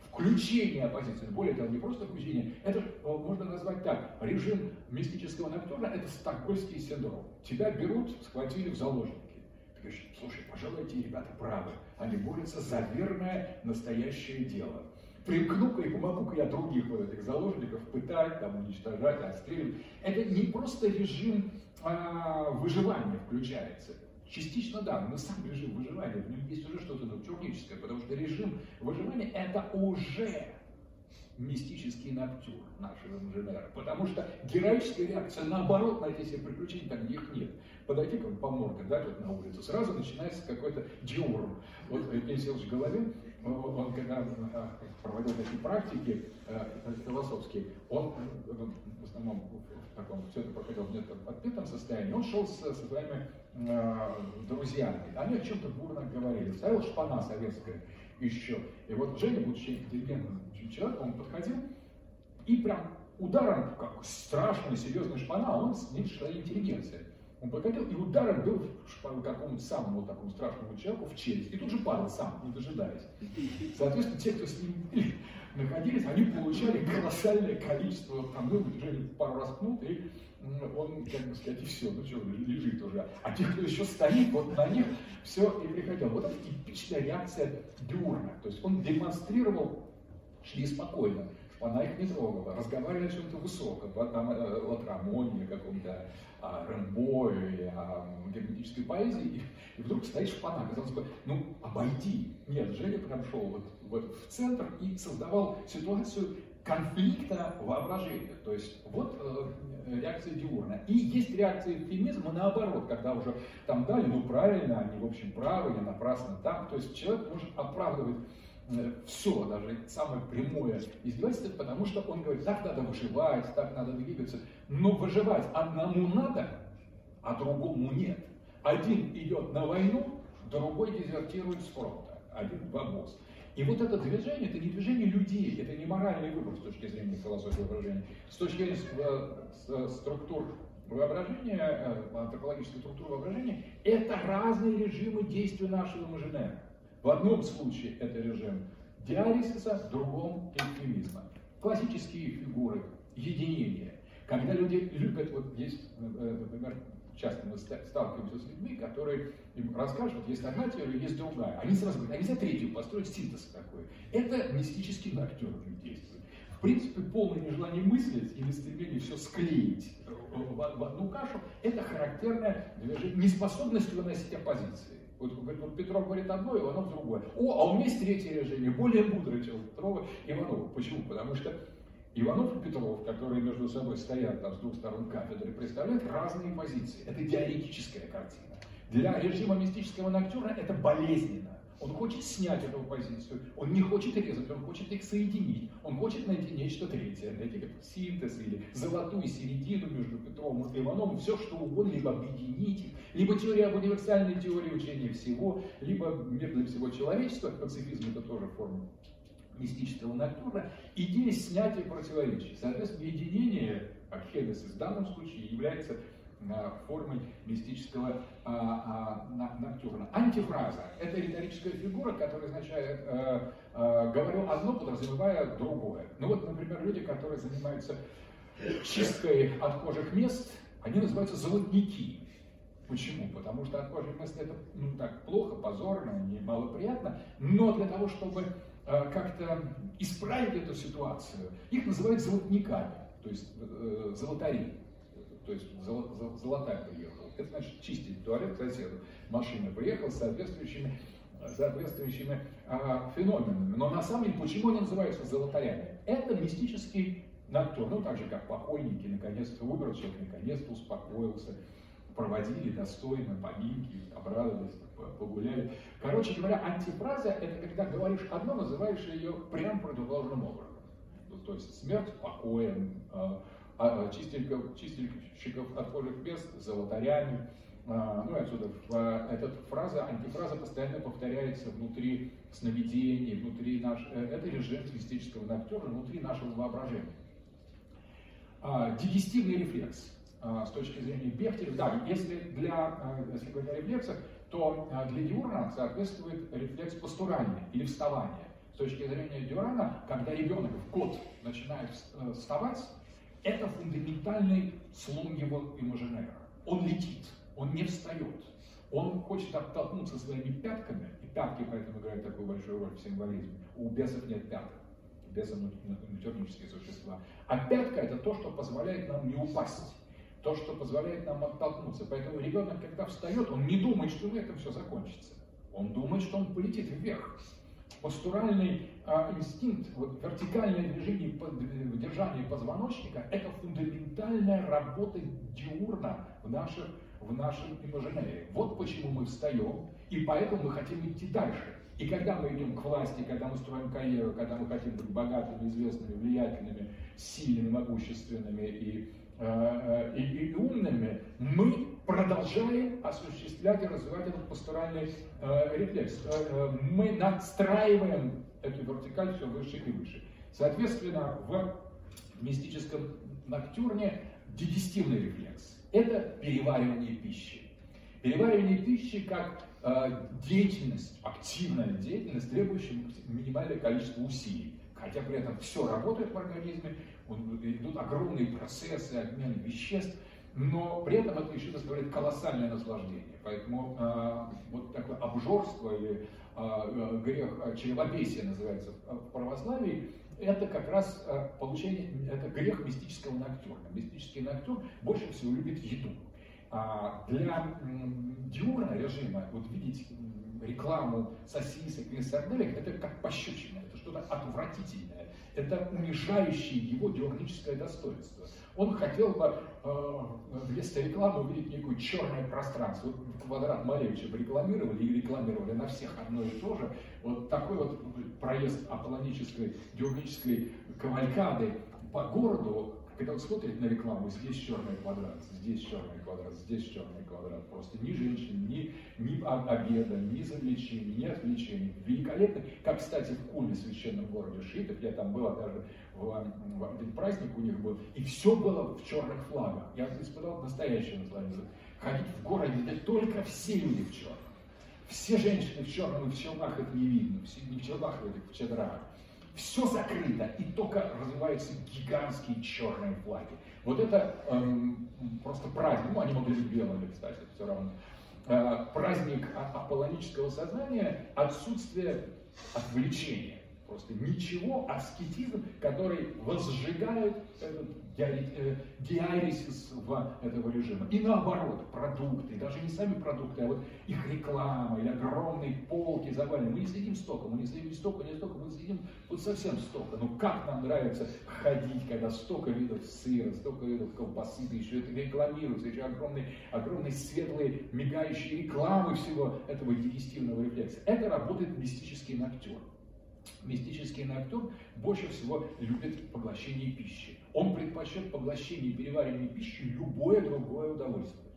Включение оппозиции, более того, не просто включение, это можно назвать так, режим мистического ноктурна – это стокгольский синдром. Тебя берут, схватили в заложники. Ты говоришь, слушай, пожалуй, эти ребята правы, они борются за верное настоящее дело примкну-ка и помогу-ка я других вот этих заложников пытать, там, уничтожать, отстреливать. Это не просто режим а, выживания включается. Частично да, но сам режим выживания, в нем есть уже что-то натурническое, потому что режим выживания это уже мистический ноктюр нашего инженера. Потому что героическая реакция наоборот на эти все приключения, там их нет. Подойти как по морге, да, тут на улицу, сразу начинается какой-то диурм. Вот Евгений Сергеевич Головин он когда э, проводил такие практики э, философские, он э, в основном в таком все это проходил в некотором подпитом состоянии, он шел со, со своими э, друзьями, они о чем-то бурно говорили, ставил шпана советская еще. И вот Женя, будучи интеллигентным человеком, он подходил и прям ударом, как страшная, серьезная шпана, он видишь, что интеллигенция. Он покатил и ударом был по какому-то самому такому страшному человеку в челюсть. И тут же падал сам, не дожидаясь. Соответственно, те, кто с ним находились, они получали колоссальное количество, там, ну, Женя пару раз пнут, и он, как бы сказать, и все, ну что, лежит уже. А те, кто еще стоит, вот на них все и приходил. Вот это типичная реакция Дюрна. То есть он демонстрировал, шли спокойно, она их не трогала, разговаривали о чем-то высоком, там, э, о Трамоне, каком-то о Рэмбо о герметической поэзии, и, и вдруг стоишь в панах, казалось бы, ну, обойди. Нет, Женя прям шел вот, вот в центр и создавал ситуацию конфликта воображения. То есть вот э, реакция Диурна. И есть реакция феминизма наоборот, когда уже там дали, ну правильно, они в общем правы, не напрасно там. То есть человек может оправдывать все, даже самое прямое издевательство, потому что он говорит, так надо выживать, так надо двигаться. Но выживать одному надо, а другому нет. Один идет на войну, другой дезертирует с фронта, один в обоз. И вот это движение, это не движение людей, это не моральный выбор с точки зрения философии воображения. С точки зрения э, структур воображения, э, антропологической структуры воображения, это разные режимы действия нашего имажинера. В одном случае это режим диализиса, в другом эвфемизма. Классические фигуры единения. Когда люди любят, вот есть, э, например, часто мы сталкиваемся с людьми, которые им расскажут, вот есть одна теория, есть другая. Они сразу говорят, а нельзя третью построить синтез такой. Это мистический актер действует. В принципе, полное нежелание мыслить или стремление все склеить в одну кашу, это характерное движение, неспособность выносить оппозиции. Вот, вот Петров говорит одно, Иванов другое. О, а у меня есть третье решение, более мудрое, чем Петрова и Иванова. Почему? Потому что Иванов и Петров, которые между собой стоят там, с двух сторон кафедры, представляют разные позиции. Это диалектическая картина. Для режима мистического ноктюрна это болезненно. Он хочет снять эту позицию, он не хочет резать, он хочет их соединить, он хочет найти нечто третье, найти как синтез или золотую середину между Петровым и Ивановым, все что угодно, либо объединить их, либо теория об универсальной теории учения всего, либо мир для всего человечества, пацифизм это тоже форма мистического натура, идея снятия противоречий. Соответственно, единение Архедеса в данном случае является формой мистического а, а, ноктюрна. Антифраза – это риторическая фигура, которая означает а, «говорю одно, подразумевая другое». Ну вот, например, люди, которые занимаются чисткой отхожих мест, они называются золотники. Почему? Потому что отхожие места это ну, так плохо, позорно, не малоприятно, но для того, чтобы э, как-то исправить эту ситуацию, их называют золотниками, то есть э, то есть золотая приехала. Это значит чистить туалет к соседу. Машина приехала с соответствующими, соответствующими а, феноменами. Но на самом деле, почему они называются золотарями? Это мистический ноктюрн, ну так же как покойники, наконец-то умер человек, наконец-то успокоился, проводили достойно поминки, обрадовались, погуляли. Короче говоря, антифраза – это когда говоришь одно, называешь ее прям противоположным образом. То есть смерть покоем, а, чистильщиков, чистильщиков отхожих мест, золотарями. А, ну и отсюда эта фраза, антифраза постоянно повторяется внутри сновидений, внутри наш, э, это режим мистического ноктюра, внутри нашего воображения. А, дигестивный рефлекс с точки зрения Бехтерева, да, если, для, если говорить о рефлексах, то для Диурна соответствует рефлекс пастуральный или вставание. С точки зрения Дюрана, когда ребенок в год начинает э, вставать, это фундаментальный слом его имажинера. Он летит, он не встает. Он хочет оттолкнуться своими пятками, и пятки поэтому играют такую большую роль в символизме. У бесов нет пяток. Бесы натюрнические существа. А пятка это то, что позволяет нам не упасть то, что позволяет нам оттолкнуться. Поэтому ребенок, когда встает, он не думает, что на этом все закончится. Он думает, что он полетит вверх постуральный инстинкт, вот, вертикальное движение в держании позвоночника – это фундаментальная работа диурна в, наших, в нашем имажинере. Вот почему мы встаем, и поэтому мы хотим идти дальше. И когда мы идем к власти, когда мы строим карьеру, когда мы хотим быть богатыми, известными, влиятельными, сильными, могущественными и Э, э, и, и умными, мы продолжаем осуществлять и развивать этот пасторальный э, рефлекс. Э, мы надстраиваем эту вертикаль все выше и выше. Соответственно, в мистическом ноктюрне дигестивный рефлекс. Это переваривание пищи. Переваривание пищи как э, деятельность, активная деятельность, требующая минимальное количество усилий. Хотя при этом все работает в организме, идут огромные процессы обмена веществ, но при этом это еще доставляет колоссальное наслаждение. Поэтому э, вот такое обжорство или э, грех чревовесия называется в православии, это как раз э, получение, это грех мистического ноктюрна. Мистический ноктюрн больше всего любит еду. А для диурна режима, вот видеть рекламу сосисок и сарделек, это как пощечина, это что-то отвратительное, это унижающее его диурническое достоинство. Он хотел бы э, вместо рекламы увидеть некое черное пространство. Вот квадрат Малевича рекламировали и рекламировали на всех одно и то же. Вот такой вот проезд аполлонической, диурнической кавалькады по городу когда он смотрит на рекламу, здесь черный квадрат, здесь черный квадрат, здесь черный квадрат, просто ни женщин, ни, ни обеда, ни завлечений, ни отвлечений. Великолепно, как, кстати, в Куле, священном городе Шитов, я там был даже в, в один праздник у них был, и все было в черных флагах. Я испытал настоящее наслаждение. Ходить в городе, да только все люди в черном. Все женщины в черном и в челнах это не видно, не в челнах, а в чедрах все закрыто, и только развиваются гигантские черные флаги. Вот это эм, просто праздник, ну они могли быть белыми, кстати, все равно. Э, праздник аполлонического сознания, отсутствие отвлечения. Просто ничего, аскетизм, который возжигает этот э, диарисис в этого режима. И наоборот, продукты, даже не сами продукты, а вот их реклама или огромные полки завалены. Мы не следим столько, мы не следим столько, не столько, мы следим вот совсем столько. Ну как нам нравится ходить, когда столько видов сыра, столько видов колбасы, да еще это рекламируется, еще огромные, огромные светлые, мигающие рекламы всего этого дигестивного рефлекса. Это работает мистический ноктюр мистический ноктюрн больше всего любит поглощение пищи. Он предпочтет поглощение и переваривание пищи любое другое удовольствие.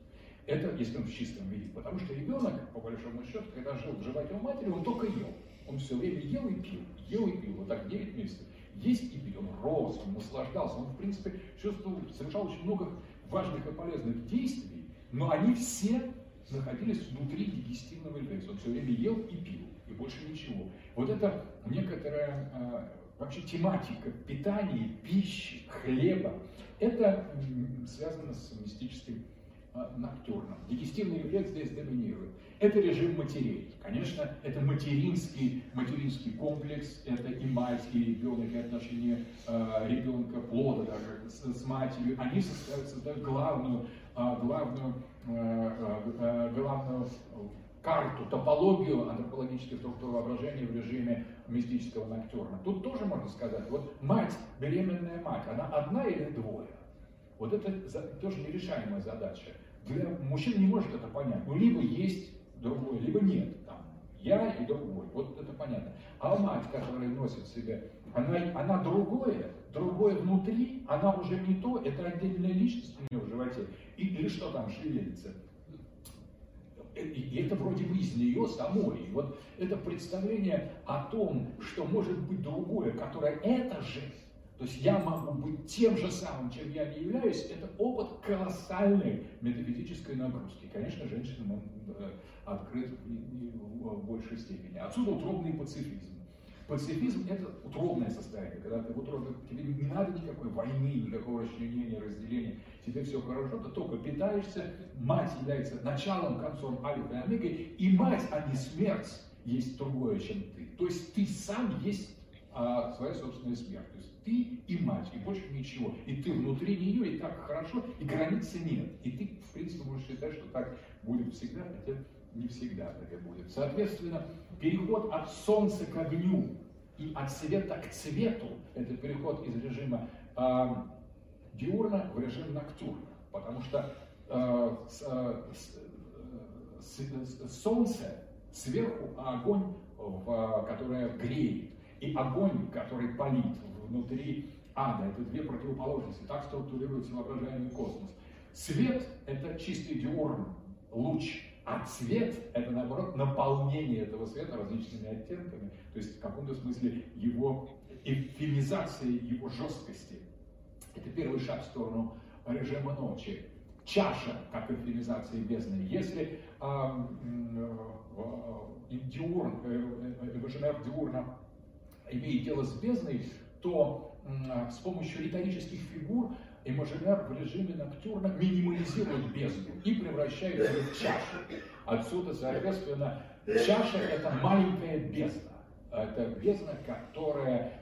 Это если он в чистом виде. Потому что ребенок, по большому счету, когда жил в животе у матери, он только ел. Он все время ел и пил, ел и пил. Вот так 9 месяцев. Есть и пить. Он рос, он наслаждался. Он, в принципе, чувствовал, совершал очень много важных и полезных действий, но они все находились внутри дигестивного рефлекса. Он все время ел и пил и больше ничего. Вот это некоторая э, вообще тематика питания, пищи, хлеба, это связано с мистическим э, ноктюрном. Дигестивный рефлекс здесь доминирует. Это режим матерей. Конечно, это материнский, материнский комплекс, это и и ребенок, и отношения э, ребенка, плода даже с, с матерью. Они создают, создают главную, э, главную, э, э, главную карту, топологию антропологической структуры воображения в режиме мистического ноктюрна. Тут тоже можно сказать, вот мать, беременная мать, она одна или двое? Вот это тоже нерешаемая задача. Для мужчин не может это понять. Ну, либо есть другое, либо нет. Там, я и другой. Вот это понятно. А мать, которая носит в себе, она, она другое, другое внутри, она уже не то, это отдельная личность у нее в животе. И, или что там шевелится и это вроде бы из нее самой. И вот это представление о том, что может быть другое, которое это же, то есть я могу быть тем же самым, чем я не являюсь, это опыт колоссальной метафизической нагрузки. Конечно, женщинам он э, открыт в большей степени. Отсюда утробный пацифизм. Пацифизм – это утробное состояние, когда ты в утробе, тебе не надо никакой войны, никакого расчленения, разделения, тебе все хорошо, ты только питаешься, мать является началом, концом, алифа и омегой, и мать, а не смерть, есть другое, чем ты. То есть ты сам есть а, своя собственная смерть. То есть ты и мать, и больше ничего. И ты внутри нее, и так хорошо, и границы нет. И ты, в принципе, можешь считать, что так будет всегда, хотя не всегда так и будет. Соответственно, переход от солнца к огню и от цвета к цвету, это переход из режима диурна в режим ноктюрна, потому что э, э, с, с, солнце сверху, а огонь, в, которое греет, и огонь, который палит внутри ада, это две противоположности, так структурируется воображаемый космос. Свет – это чистый диурн, луч, а цвет – это, наоборот, наполнение этого света различными оттенками, то есть в каком-то смысле его эвфемизация его жесткости. Это первый шаг в сторону режима ночи. Чаша, как эвфемизация бездны. Если э, э, диурн, Эваженер диурна имеет дело с бездной, то э, с помощью риторических фигур Эмаженер в режиме ноктюрна минимализирует бездну и превращает ее в чашу. Отсюда, соответственно, чаша – это маленькая бездна. Это бездна, которая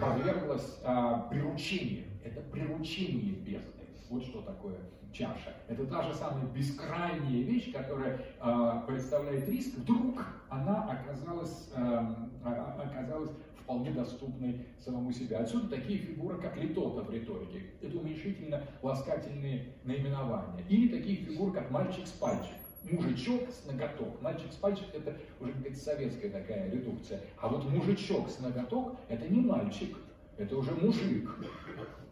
подверглась а, приручению. Это приручение бездны. Вот что такое чаша. Это та же самая бескрайняя вещь, которая э, представляет риск. Вдруг она оказалась, э, оказалась вполне доступной самому себе. Отсюда такие фигуры, как литота в риторике. Это уменьшительно-ласкательные наименования. Или такие фигуры, как мальчик с пальчик мужичок с ноготок. Мальчик с пальчик это уже какая-то советская такая редукция. А вот мужичок с ноготок это не мальчик, это уже мужик.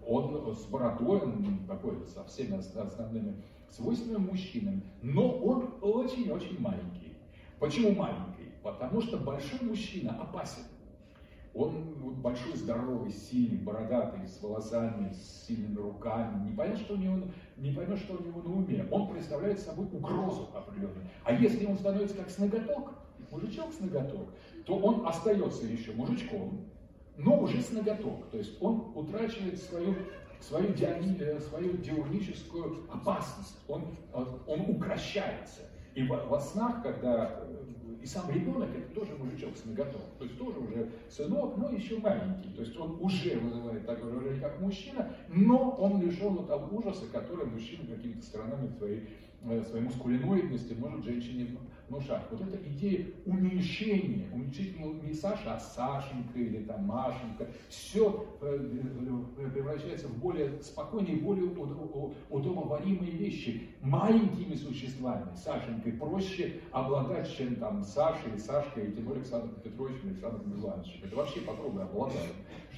Он с бородой, он такой со всеми основными свойствами мужчины, но он очень-очень маленький. Почему маленький? Потому что большой мужчина опасен. Он большой, здоровый, сильный, бородатый, с волосами, с сильными руками. Не понятно, что у него, не понятно, что у него на уме. Он представляет собой угрозу определенную. А если он становится как с ноготок, мужичок с ноготок, то он остается еще мужичком, но уже с ноготок. То есть он утрачивает свою, свою, диони, э, свою диурническую опасность. Он, э, он укращается. И во, во снах, когда э, и сам ребенок это тоже мужичок с ноготок, то есть тоже уже сынок, но еще маленький. То есть он уже вызывает такое выражение, как мужчина, но он лишен того ужаса, который мужчина какими-то сторонами своей, своей мускулиноидности может женщине внушать. Вот эта идея уменьшения, уменьшительного не Саша, а Сашенька или там Машенька, все э, э, превращается в более спокойные, более удобоваримые вещи. Маленькими существами, Сашенькой, проще обладать, чем там Сашей, Сашкой, тем более Александром Петровичем, Александром Ивановичем. Это вообще попробуй обладать.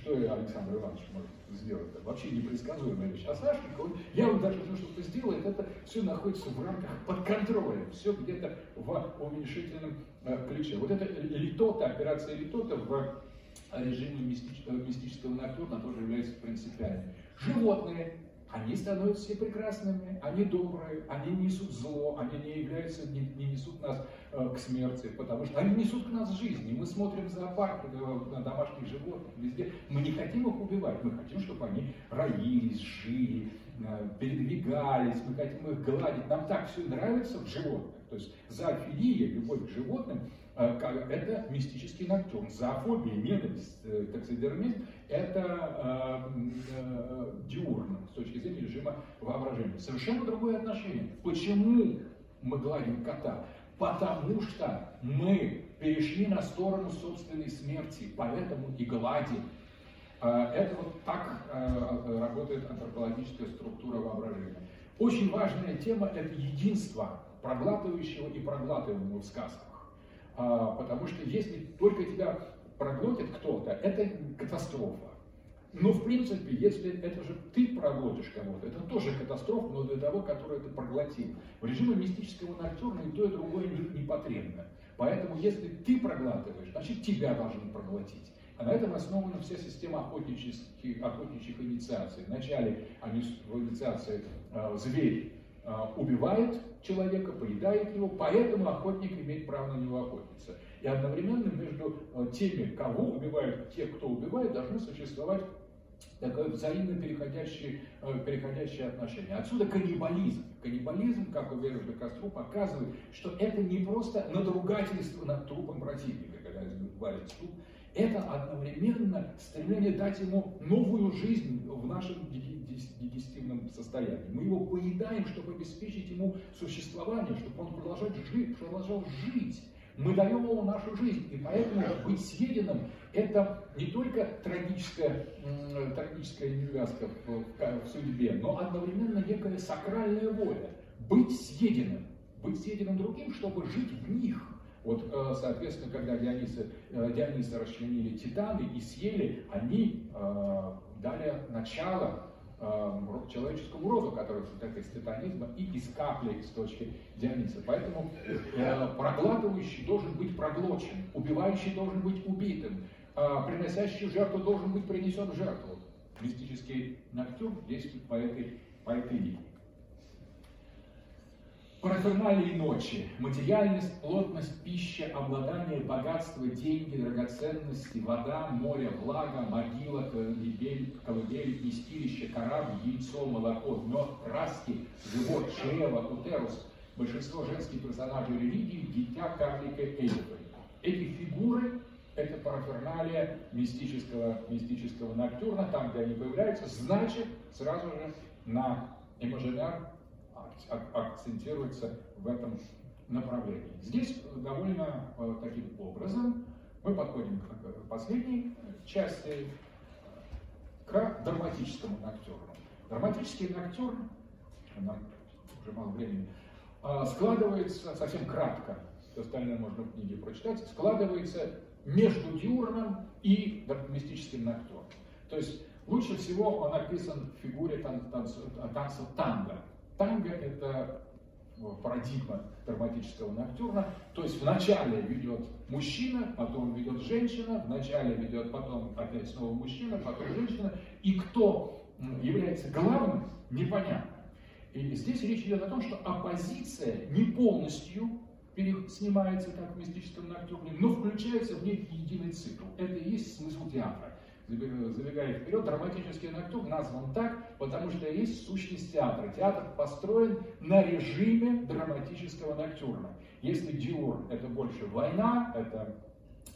Что Александр Иванович может сделать? Это вообще непредсказуемая вещь. А Сашенька, он, я вот даже то, что сделает, это все находится в рамках под контролем, все где-то в уменьшительном э, ключе. Вот это литота, операция литота в режиме э, мистического ноктюрна тоже является принципиальной. Животные, они становятся все прекрасными, они добрые, они несут зло, они не являются, не, не несут нас к смерти, потому что они несут к нас жизнь. И мы смотрим зоопарк, э, на домашних животных, везде. Мы не хотим их убивать, мы хотим, чтобы они роились, жили, э, передвигались, мы хотим их гладить. Нам так все нравится в животных. То есть зоофилия, любовь к животным, э, это мистический ноктюрн. Зоофобия, ненависть, э, таксидермизм – это э, э, диурн с точки зрения режима воображения. Совершенно другое отношение. Почему мы гладим кота? Потому что мы перешли на сторону собственной смерти, поэтому и гладим. Это вот так работает антропологическая структура воображения. Очень важная тема – это единство проглатывающего и проглатываемого в сказках. А, потому что если только тебя проглотит кто-то, это катастрофа. Но в принципе, если это же ты проглотишь кого-то, это тоже катастрофа, но для того, который это проглотил. В режиме мистического ноктюрна и то, и другое не, потребно. Поэтому, если ты проглатываешь, значит тебя должны проглотить. А на этом основана вся система охотничьих, охотничьих инициаций. Вначале они в инициации э, зверь э, убивает человека, поедает его, поэтому охотник имеет право на него охотиться. И одновременно между э, теми, кого убивают, те, кто убивает, должны существовать такое взаимно переходящее, э, переходящее отношение. Отсюда каннибализм. Каннибализм, как уверен Костру, показывает, что это не просто надругательство над трупом противника, когда варит труп, это одновременно стремление дать ему новую жизнь в нашем дегестивном состоянии. Мы его поедаем, чтобы обеспечить ему существование, чтобы он продолжал жить, продолжал жить. Мы даем ему нашу жизнь, и поэтому быть съеденным – это не только трагическая, трагическая невязка в, в судьбе, но одновременно некая сакральная воля. Быть съеденным, быть съеденным другим, чтобы жить в них – вот, э, соответственно, когда Дионисы, э, Дионисы расчленили титаны и съели, они э, дали начало человеческому роду, который состоит из титанизма и из капли с точки Диониса. Поэтому проглатывающий должен быть проглочен, убивающий должен быть убитым, приносящий жертву должен быть принесен в жертву. мистический ноктюрн действует по этой, по этой линии. Параферналии ночи, материальность, плотность, пища, обладание, богатство, деньги, драгоценности, вода, море, влага, могила, колыбель, колыбель, вместилище, корабль, яйцо, молоко, мед, краски, живот, чрево, утерус, большинство женских персонажей религии, дитя, карлика, эльфы. Эти фигуры – это параферналия мистического, мистического ноктюрна, там, где они появляются, значит, сразу же на имажинар акцентируется в этом направлении. Здесь довольно э, таким образом мы подходим к последней части, к драматическому ноктюрну. Драматический нам уже мало времени, э, складывается совсем кратко, все остальное можно в книге прочитать, складывается между диурном и мистическим ноктюрном. То есть лучше всего он описан в фигуре танца, танца танго. Танго – это ну, парадигма драматического ноктюрна. То есть вначале ведет мужчина, потом ведет женщина, вначале ведет потом опять снова мужчина, потом женщина. И кто является главным, непонятно. И здесь речь идет о том, что оппозиция не полностью снимается, как в мистическом ноктюрне, но включается в некий единый цикл. Это и есть смысл театра забегая вперед, драматический ноктюрн назван так, потому что есть сущность театра. Театр построен на режиме драматического ноктюрна. Если диурн – это больше война, это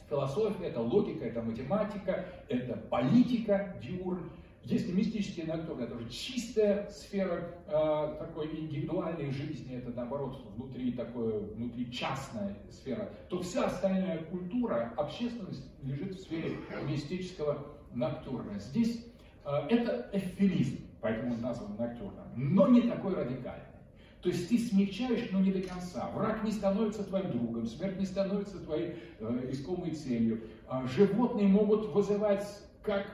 философия, это логика, это математика, это политика, диурн. Если мистический ноктюрн – это уже чистая сфера э, такой индивидуальной жизни, это наоборот внутри такое, внутри частная сфера, то вся остальная культура, общественность лежит в сфере мистического ноктюрна. Здесь э, это эвфемизм, поэтому он назван ноктюрном, но не такой радикальный. То есть ты смягчаешь, но не до конца. Враг не становится твоим другом, смерть не становится твоей э, искомой целью. Э, животные могут вызывать как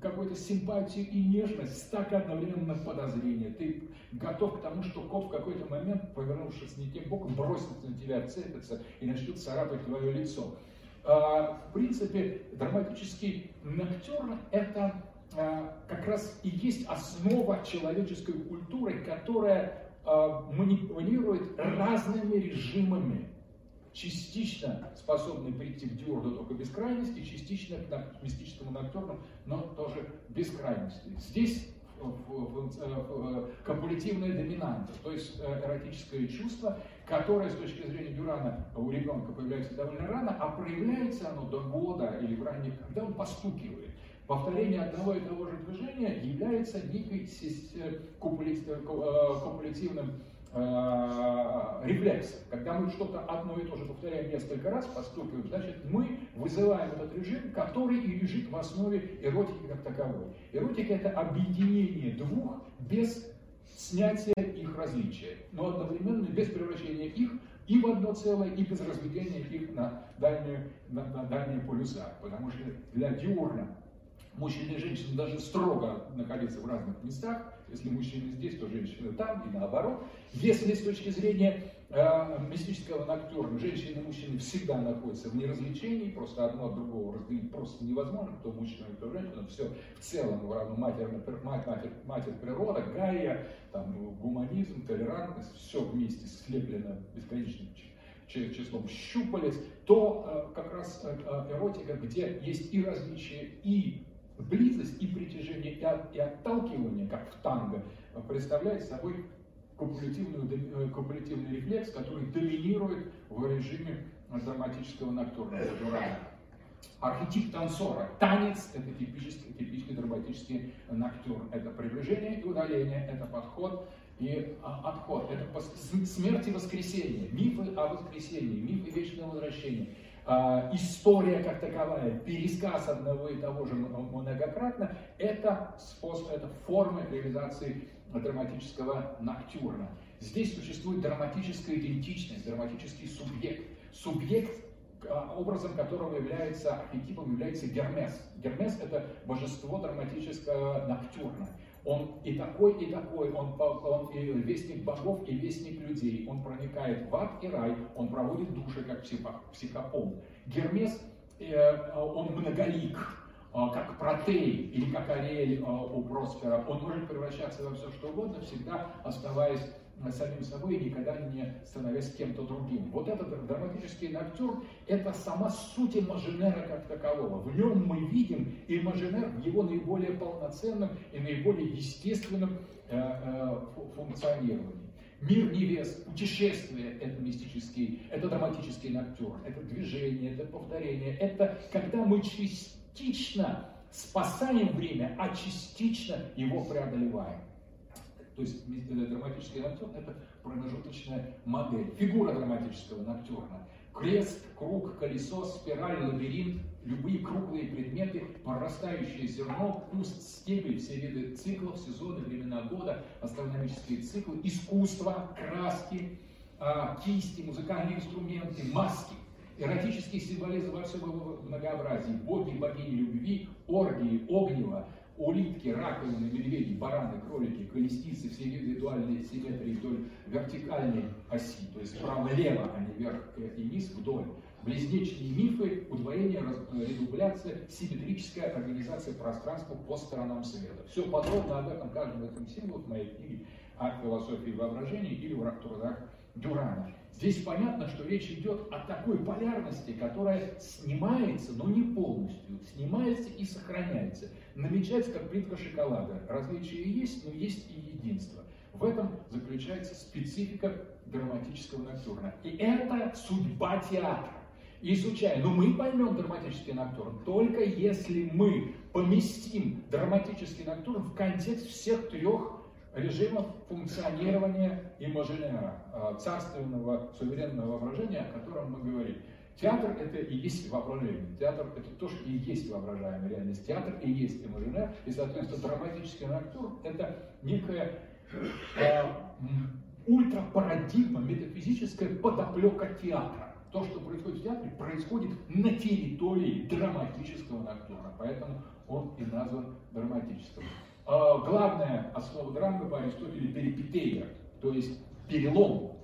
какую-то симпатию и нежность, так и одновременно подозрение. Ты готов к тому, что кот в какой-то момент, повернувшись не тем боком, бросится на тебя, цепится и начнет царапать твое лицо. А, в принципе, драматический ноктюрн – это а, как раз и есть основа человеческой культуры, которая а, манипулирует разными режимами, частично способны прийти к дюрду только без крайности, частично к мистическому ноктюрну, но тоже без крайности. Здесь копулятивная доминанта, то есть э, эротическое чувство, которое с точки зрения Дюрана у ребенка появляется довольно рано, а проявляется оно до года или в ранних, когда он постукивает. Повторение одного и того же движения является некой э, копулятивным э, рефлекс. Когда мы что-то одно и то же повторяем несколько раз, постукиваем, значит, мы вызываем этот режим, который и лежит в основе эротики как таковой. Эротика – это объединение двух без снятия их различия, но одновременно без превращения их и в одно целое, и без разведения их на дальние, на, на дальние полюса. Потому что для диурна мужчина и женщина даже строго находиться в разных местах. Если мужчина здесь, то женщина там, и наоборот. Если с точки зрения мистического ноктюрна женщины и мужчины всегда находятся в неразличении, просто одно от другого разделить просто невозможно, кто мужчина, кто женщина, все в целом равно матерь, мать, матерь, матерь природа, Гайя, там, гуманизм, толерантность, все вместе слеплено бесконечным числом щупалец, то э, как раз э, э эротика, где есть и различия, и близость и притяжение и, и отталкивание, как в танго, представляет собой копулятивный, копулятивный рефлекс, который доминирует в режиме драматического ноктюрного журнала. Архетип танцора. Танец – это типический, типичный драматический ноктюрн. Это приближение и удаление, это подход и а, отход. Это смерть и воскресение. Мифы о воскресении, мифы вечного возвращения. А, история как таковая, пересказ одного и того же многократно, это способ, это форма реализации драматического ноктюрна. Здесь существует драматическая идентичность, драматический субъект. Субъект, а, образом которого является, архетипом является Гермес. Гермес – это божество драматического ноктюрна. Он и такой, и такой, он, он и вестник богов, и вестник людей. Он проникает в ад и рай, он проводит души, как психопом. Гермес, э, он многолик, как Протей или как Ариэль а, у Проспера. Он может превращаться во все что угодно, всегда оставаясь самим собой и никогда не становясь кем-то другим. Вот этот драматический актер – это сама суть имажинера как такового. В нем мы видим имажинер в его наиболее полноценном и наиболее естественном э, э, функционировании. Мир невест, путешествие – это мистический, это драматический актер, это движение, это повторение, это когда мы частично спасаем время, а частично его преодолеваем. То есть драматический ноктюрн – это промежуточная модель, фигура драматического ноктюрна. Крест, круг, колесо, спираль, лабиринт, любые круглые предметы, прорастающее зерно, куст, стебель, все виды циклов, сезоны, времена года, астрономические циклы, искусство, краски, а, кисти, музыкальные инструменты, маски. Эротический символизм во всем его многообразии. Боги, богини любви, оргии, огнева, улитки, раковины, медведи, бараны, кролики, колесницы, все виды дуальной симметрии вдоль вертикальной оси, то есть справа-лево, а не вверх и низ вдоль. Близнечные мифы, удвоение, редубляция, симметрическая организация пространства по сторонам света. Все подробно об этом, каждом этом символе в моей книге о философии воображения или в трудах Дюрана. Здесь понятно, что речь идет о такой полярности, которая снимается, но не полностью, снимается и сохраняется. Намечается как плитка шоколада. Различия есть, но есть и единство. В этом заключается специфика драматического ноктюрна. И это судьба театра. Изучая, но мы поймем драматический ноктюрн только если мы поместим драматический ноктюрн в контекст всех трех режимов функционирования имажинера, а, царственного, суверенного воображения, о котором мы говорим. Театр это и есть воображение. Театр это то, что и есть воображаемая реальность. Театр и есть имажинер. И, соответственно, драматический актер это некая э, ультрапарадигма, метафизическая подоплека театра. То, что происходит в театре, происходит на территории драматического актера. Поэтому он и назван драматическим. А, главная основа драмы по Аристотелю перипетея, то есть перелом.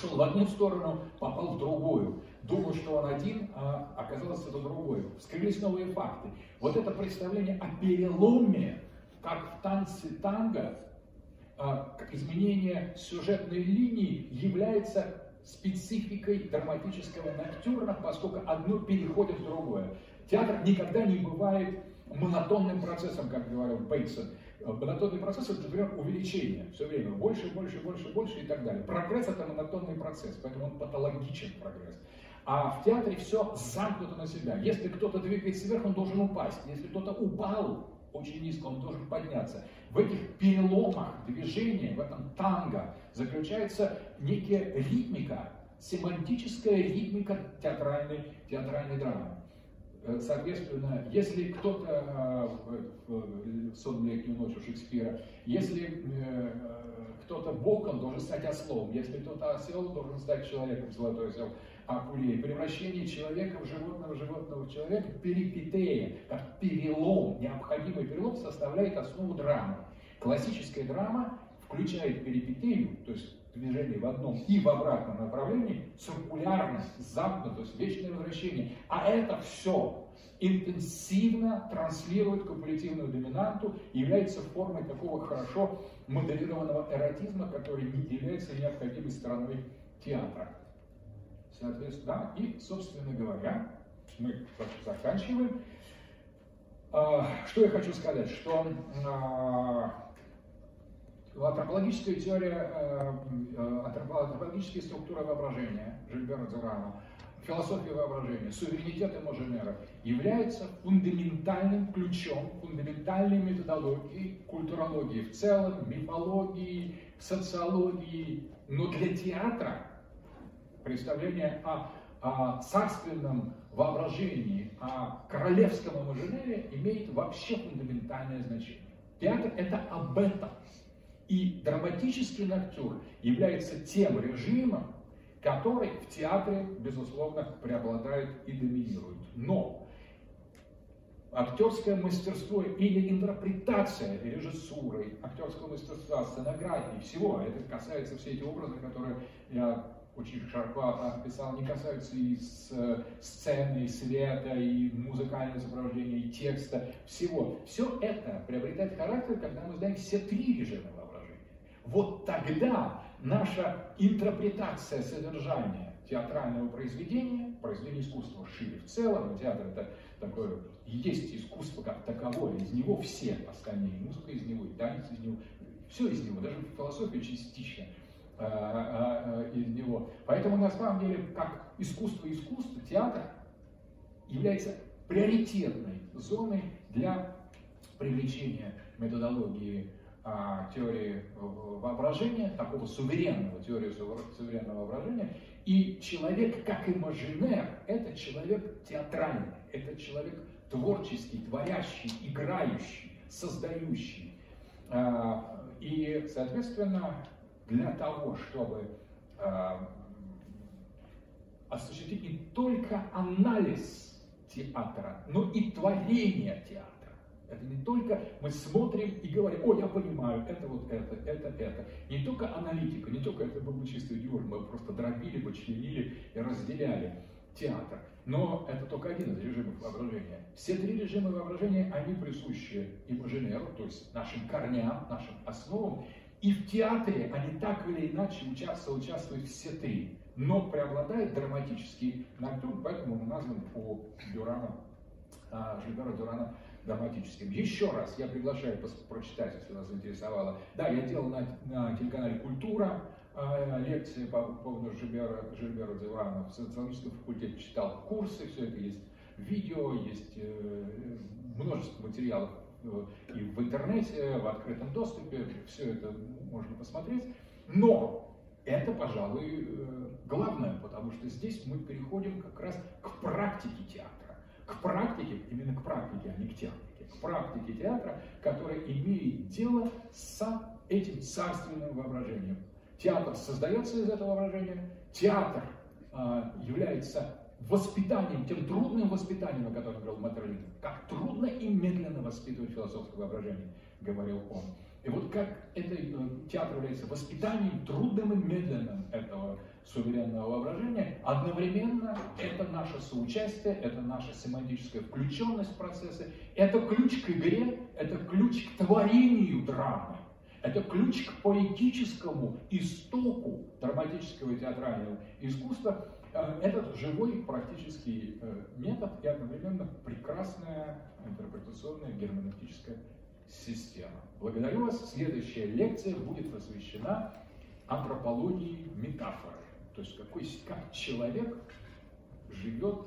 Шел в одну сторону, попал в другую. Думал, что он один, а оказалось это другое. Вскрылись новые факты. Вот это представление о переломе, как в танце танго, а, как изменение сюжетной линии является спецификой драматического ноктюрна, поскольку одно переходит в другое. Театр никогда не бывает монотонным процессом, как говорил Бейтсон. Э, монотонный процесс это, например, увеличение все время, больше, больше, больше, больше и так далее. Прогресс это монотонный процесс, поэтому он патологичен прогресс. А в театре все замкнуто на себя. Если кто-то двигается вверх, он должен упасть. Если кто-то упал очень низко, он должен подняться. В этих переломах движения, в этом танго заключается некая ритмика, семантическая ритмика театральной, театральной драмы. Э, соответственно, если кто-то э, в «Сон летнюю ночь» у Шекспира, если э, кто-то боком должен стать ослом, если кто-то осел должен стать человеком, золотой осел, Апулей, превращение человека в животного, животного в человека, перипетея, как перелом, необходимый перелом составляет основу драмы. Классическая драма включает перипетею, то есть движение в одном и в обратном направлении, циркулярность, замкнутость, вечное возвращение. А это все интенсивно транслирует копулятивную доминанту и является формой такого хорошо моделированного эротизма, который не является необходимой стороной театра. Соответственно, да, и, собственно говоря, мы заканчиваем. А, что я хочу сказать, что а, Антропологическая теория, э, э, антропологические структуры воображения Жильбера Дзерана, философия воображения, суверенитет Эможенера является фундаментальным ключом, фундаментальной методологией культурологии в целом, мифологии, социологии. Но для театра представление о, о царственном воображении, о королевском имажинере имеет вообще фундаментальное значение. Театр – это об этом. И драматический актер является тем режимом, который в театре, безусловно, преобладает и доминирует. Но актерское мастерство или интерпретация режиссуры, актерского мастерства, сценографии, всего, это касается все эти образы, которые я очень широко описал, не касаются и с, сцены, и света, и музыкального сопровождения, и текста, всего. Все это приобретает характер, когда мы знаем все три режима. Вот тогда наша интерпретация содержания театрального произведения, произведения искусства шире в целом, театр это такое, есть искусство как таковое, из него все остальные, музыка из него, и танец из него, все из него, даже философия частично э, э, из него. Поэтому на самом деле, как искусство искусства, театр является приоритетной зоной для привлечения методологии а, теории воображения, такого суверенного, теории суверенного воображения. И человек, как имажинер, это человек театральный, это человек творческий, творящий, играющий, создающий. А, и, соответственно, для того, чтобы а, осуществить не только анализ театра, но и творение театра, это не только мы смотрим и говорим, о, я понимаю, это вот это, это, это. Не только аналитика, не только это был бы чистый юмор, мы просто дробили бы, и разделяли театр. Но это только один из режимов воображения. Все три режима воображения, они присущи имажинеру, то есть нашим корням, нашим основам. И в театре они так или иначе участвуют, участвуют все три. Но преобладает драматический натур, поэтому он назван по Дюрану, а, Жильбера Дюрана драматическим. Еще раз я приглашаю прочитать, если вас заинтересовало. Да, я делал на, на телеканале «Культура» э, лекции по поводу Жильбера, Жильбера Дивана. В социологическом факультете читал курсы, все это есть видео, есть э, множество материалов э, и в интернете, в открытом доступе, все это можно посмотреть. Но это, пожалуй, э, главное, потому что здесь мы переходим как раз к практике театра к практике, именно к практике, а не к технике, к практике театра, которая имеет дело с этим царственным воображением. Театр создается из этого воображения, театр э, является воспитанием, тем трудным воспитанием, о котором говорил Матерлин. Как трудно и медленно воспитывать философское воображение, говорил он. И вот как это, э, театр является воспитанием трудным и медленным этого суверенного воображения, одновременно это наше соучастие, это наша семантическая включенность в процессы, это ключ к игре, это ключ к творению драмы, это ключ к поэтическому истоку драматического и театрального искусства, э, этот живой практический э, метод и одновременно прекрасная интерпретационная герменевтическая система. Благодарю вас. Следующая лекция будет посвящена антропологии метафоры. То есть какой, как человек живет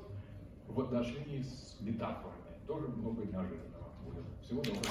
в отношении с метафорами. Тоже много неожиданного будет. Всего доброго.